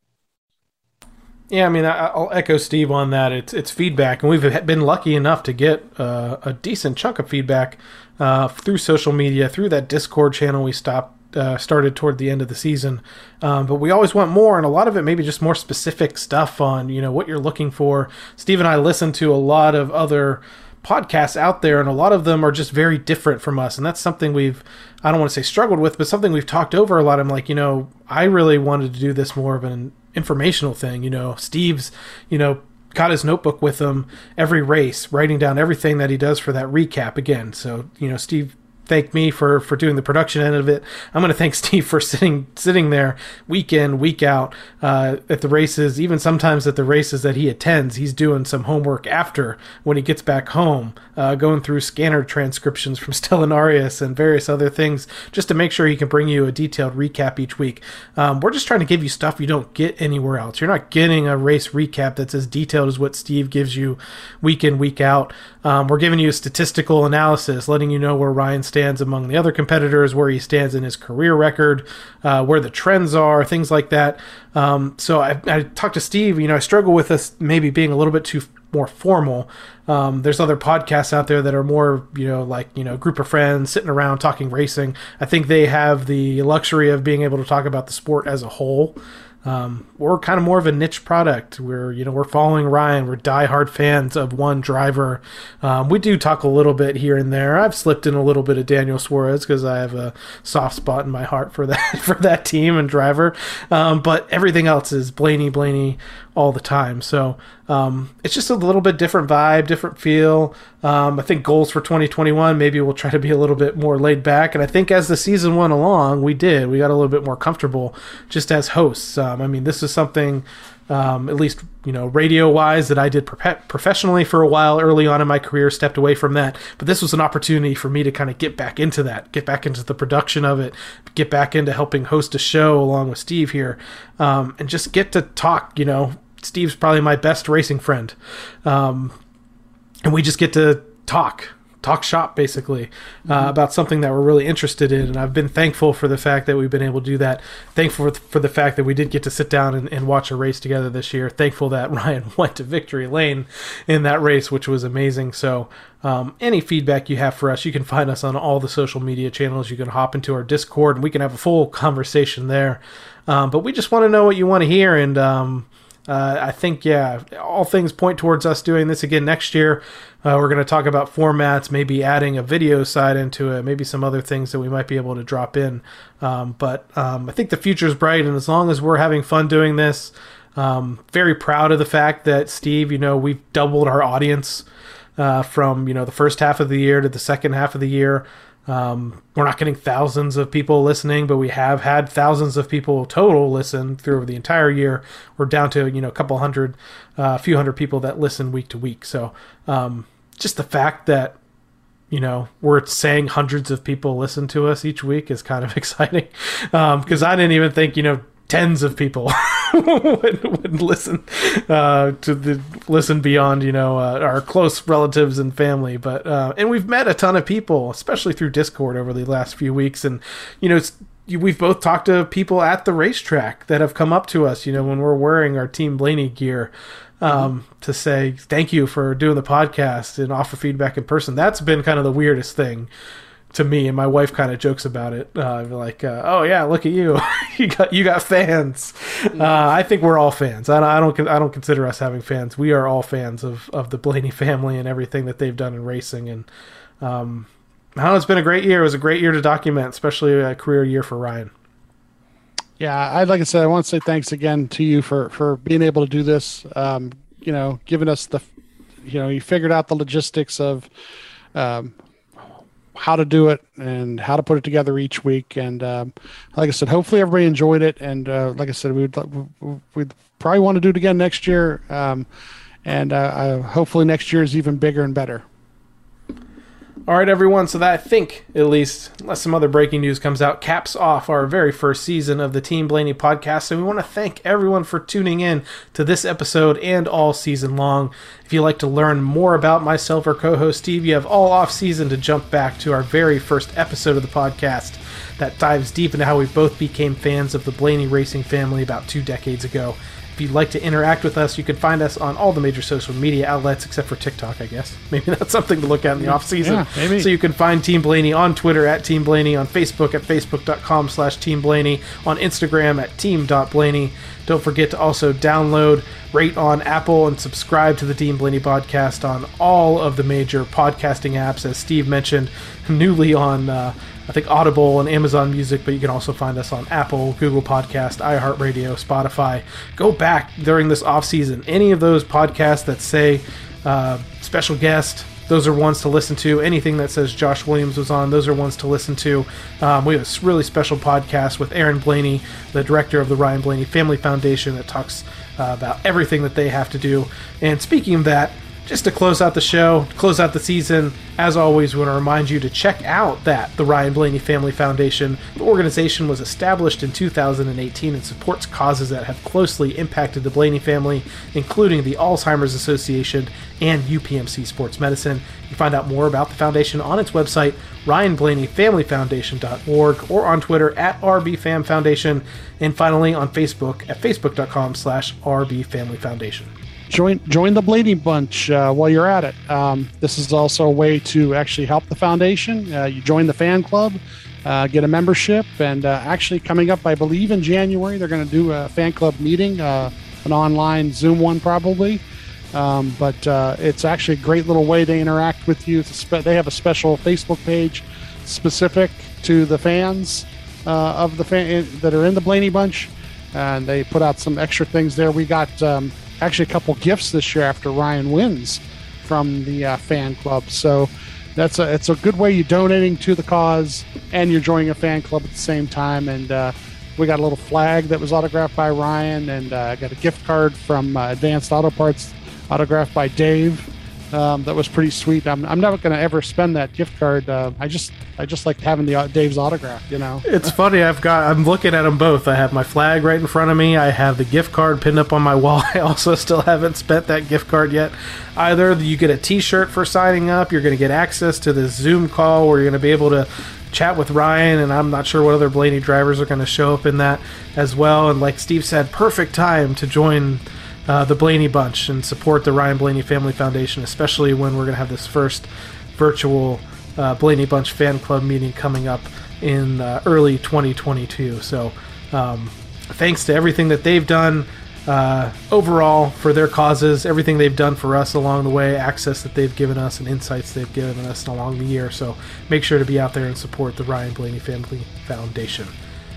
Yeah, I mean, I'll echo Steve on that. It's it's feedback, and we've been lucky enough to get uh, a decent chunk of feedback uh, through social media, through that Discord channel we stopped uh, started toward the end of the season. Um, but we always want more, and a lot of it maybe just more specific stuff on you know what you're looking for. Steve and I listen to a lot of other podcasts out there, and a lot of them are just very different from us, and that's something we've I don't want to say struggled with, but something we've talked over a lot. I'm like, you know, I really wanted to do this more of an informational thing. You know, Steve's, you know, got his notebook with him every race, writing down everything that he does for that recap again. So, you know, Steve thank me for for doing the production end of it. I'm going to thank Steve for sitting sitting there week in week out uh, at the races. Even sometimes at the races that he attends, he's doing some homework after when he gets back home, uh, going through scanner transcriptions from Stellinarius and various other things just to make sure he can bring you a detailed recap each week. Um, we're just trying to give you stuff you don't get anywhere else. You're not getting a race recap that's as detailed as what Steve gives you week in week out. Um, we're giving you a statistical analysis, letting you know where Ryan stands among the other competitors, where he stands in his career record, uh, where the trends are, things like that. Um, so I, I, talked to Steve. You know, I struggle with this maybe being a little bit too more formal. Um, there's other podcasts out there that are more, you know, like you know, group of friends sitting around talking racing. I think they have the luxury of being able to talk about the sport as a whole. Um, we're kind of more of a niche product. We're you know we're following Ryan. We're diehard fans of one driver. Um, we do talk a little bit here and there. I've slipped in a little bit of Daniel Suarez because I have a soft spot in my heart for that for that team and driver. Um, but everything else is Blaney Blaney all the time. So um, it's just a little bit different vibe, different feel. Um, I think goals for 2021, maybe we'll try to be a little bit more laid back. And I think as the season went along, we did. We got a little bit more comfortable just as hosts. Um, I mean, this is something, um, at least, you know, radio wise, that I did pro- professionally for a while early on in my career, stepped away from that. But this was an opportunity for me to kind of get back into that, get back into the production of it, get back into helping host a show along with Steve here, um, and just get to talk, you know, Steve's probably my best racing friend. Um, and we just get to talk talk shop basically uh, mm-hmm. about something that we're really interested in. And i've been thankful for the fact that we've been able to do that. Thankful for the fact that we did get to sit down and, and, watch a race together this year. Thankful that ryan went to victory lane in that race which was amazing. So um, any feedback you have for us you can find us on all the social media channels. You can hop into our discord and we can have a full conversation there. Um, but we just want to know what you want to hear and um, uh, I think, yeah, all things point towards us doing this again next year. Uh, we're going to talk about formats, maybe adding a video side into it, maybe some other things that we might be able to drop in. Um, but um, I think the future is bright, and as long as we're having fun doing this, um, very proud of the fact that Steve, you know, we've doubled our audience uh, from you know the first half of the year to the second half of the year. Um, we're not getting thousands of people listening, but we have had thousands of people total listen through the entire year. We're down to you know a couple hundred, uh, a uh, few hundred people that listen week to week. So um, just the fact that you know we're saying hundreds of people listen to us each week is kind of exciting because um, I didn't even think you know tens of people would, would listen uh, to the listen beyond you know uh, our close relatives and family. But uh, and we've met a ton of people especially through discord over the last few weeks. And you know we've both talked to people at the racetrack that have come up to us you know when we're wearing our team blaney gear um, mm-hmm. to say thank you for doing the podcast and offer feedback in person. That's been kind of the weirdest thing to me, and my wife kind of jokes about it. Uh, like, uh, "Oh yeah, look at you! you got you got fans." Uh, I think we're all fans. I, I, don't I don't consider us having fans. We are all fans of of the Blaney family and everything that they've done in racing. And um, know, it's been a great year. It was a great year to document, especially a career year for Ryan. Yeah, I'd like I said, I want to say thanks again to you for for being able to do this. Um, you know, giving us the, you know, you figured out the logistics of um, how to do it and how to put it together each week. And um, like I said, hopefully everybody enjoyed it. And uh, like I said, we'd we'd probably want to do it again next year. Um, and uh, hopefully next year is even bigger and better. All right, everyone. So that I think, at least, unless some other breaking news comes out, caps off our very first season of the Team Blaney podcast. And we want to thank everyone for tuning in to this episode and all season long. If you'd like to learn more about myself or co-host Steve, you have all off season to jump back to our very first episode of the podcast that dives deep into how we both became fans of the Blaney racing family about two decades ago. If you'd like to interact with us, you can find us on all the major social media outlets except for TikTok, I guess. Maybe that's something to look at in the off season. Yeah, maybe. So you can find Team Blaney on Twitter at Team Blaney, on Facebook at facebook.com slash Team Blaney, on Instagram at team.blaney. Don't forget to also download, rate on Apple, and subscribe to the Team Blaney podcast on all of the major podcasting apps, as Steve mentioned, newly on uh, I think Audible and Amazon Music, but you can also find us on Apple, Google Podcast, iHeartRadio, Spotify. Go back during this off season. Any of those podcasts that say uh, special guest, those are ones to listen to. Anything that says Josh Williams was on, those are ones to listen to. Um, we have a really special podcast with Erin Blaney, the director of the Ryan Blaney Family Foundation, that talks uh, about everything that they have to do. And speaking of that, just to close out the show, close out the season, as always, we want to remind you to check out that the Ryan Blaney Family Foundation. The organization was established in 2018 and supports causes that have closely impacted the Blaney family, including the Alzheimer's Association and UPMC Sports Medicine. You find out more about the foundation on its website, ryanblaneyfamilyfoundation.org, or on Twitter at rbfamfoundation, and finally on Facebook at facebook.com slash rbfamilyfoundation join join the Blaney Bunch uh, while you're at it. Um, this is also a way to actually help the foundation. Uh, you join the fan club, uh, get a membership, and uh, actually coming up, I believe in January they're going to do a fan club meeting, uh, an online Zoom one probably. Um, but uh, it's actually a great little way to interact with you. Spe- they have a special Facebook page specific to the fans of the fan that are in the Blaney Bunch, and they put out some extra things there. We got. Um, actually a couple gifts this year after Ryan wins from the uh, fan club. So that's a it's a good way you're donating to the cause and you're joining a fan club at the same time. And uh, we got a little flag that was autographed by Ryan, and uh, I got a gift card from uh, Advanced Auto Parts autographed by Dave. Um, that was pretty sweet. I'm, I'm never going to ever spend that gift card. Uh, I just I just like having the uh, Dave's autograph. You know, it's funny. I've got I'm looking at them both. I have my flag right in front of me. I have the gift card pinned up on my wall. I also still haven't spent that gift card yet. Either you get a T-shirt for signing up. You're going to get access to this Zoom call where you're going to be able to chat with Ryan, and I'm not sure what other Blaney drivers are going to show up in that as well. And like Steve said, perfect time to join uh, the Blaney Bunch and support the Ryan Blaney Family Foundation, especially when we're going to have this first virtual uh, Blaney Bunch fan club meeting coming up in uh, early 2022. So, um, thanks to everything that they've done uh, overall for their causes, everything they've done for us along the way, access that they've given us, and insights they've given us along the year. So, make sure to be out there and support the Ryan Blaney Family Foundation.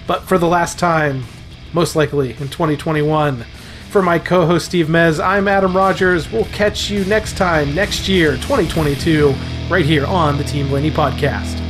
But for the last time, most likely in 2021, for my co host Steve Mez, I'm Adam Rogers. We'll catch you next time, next year, 2022, right here on the Team Blaney Podcast.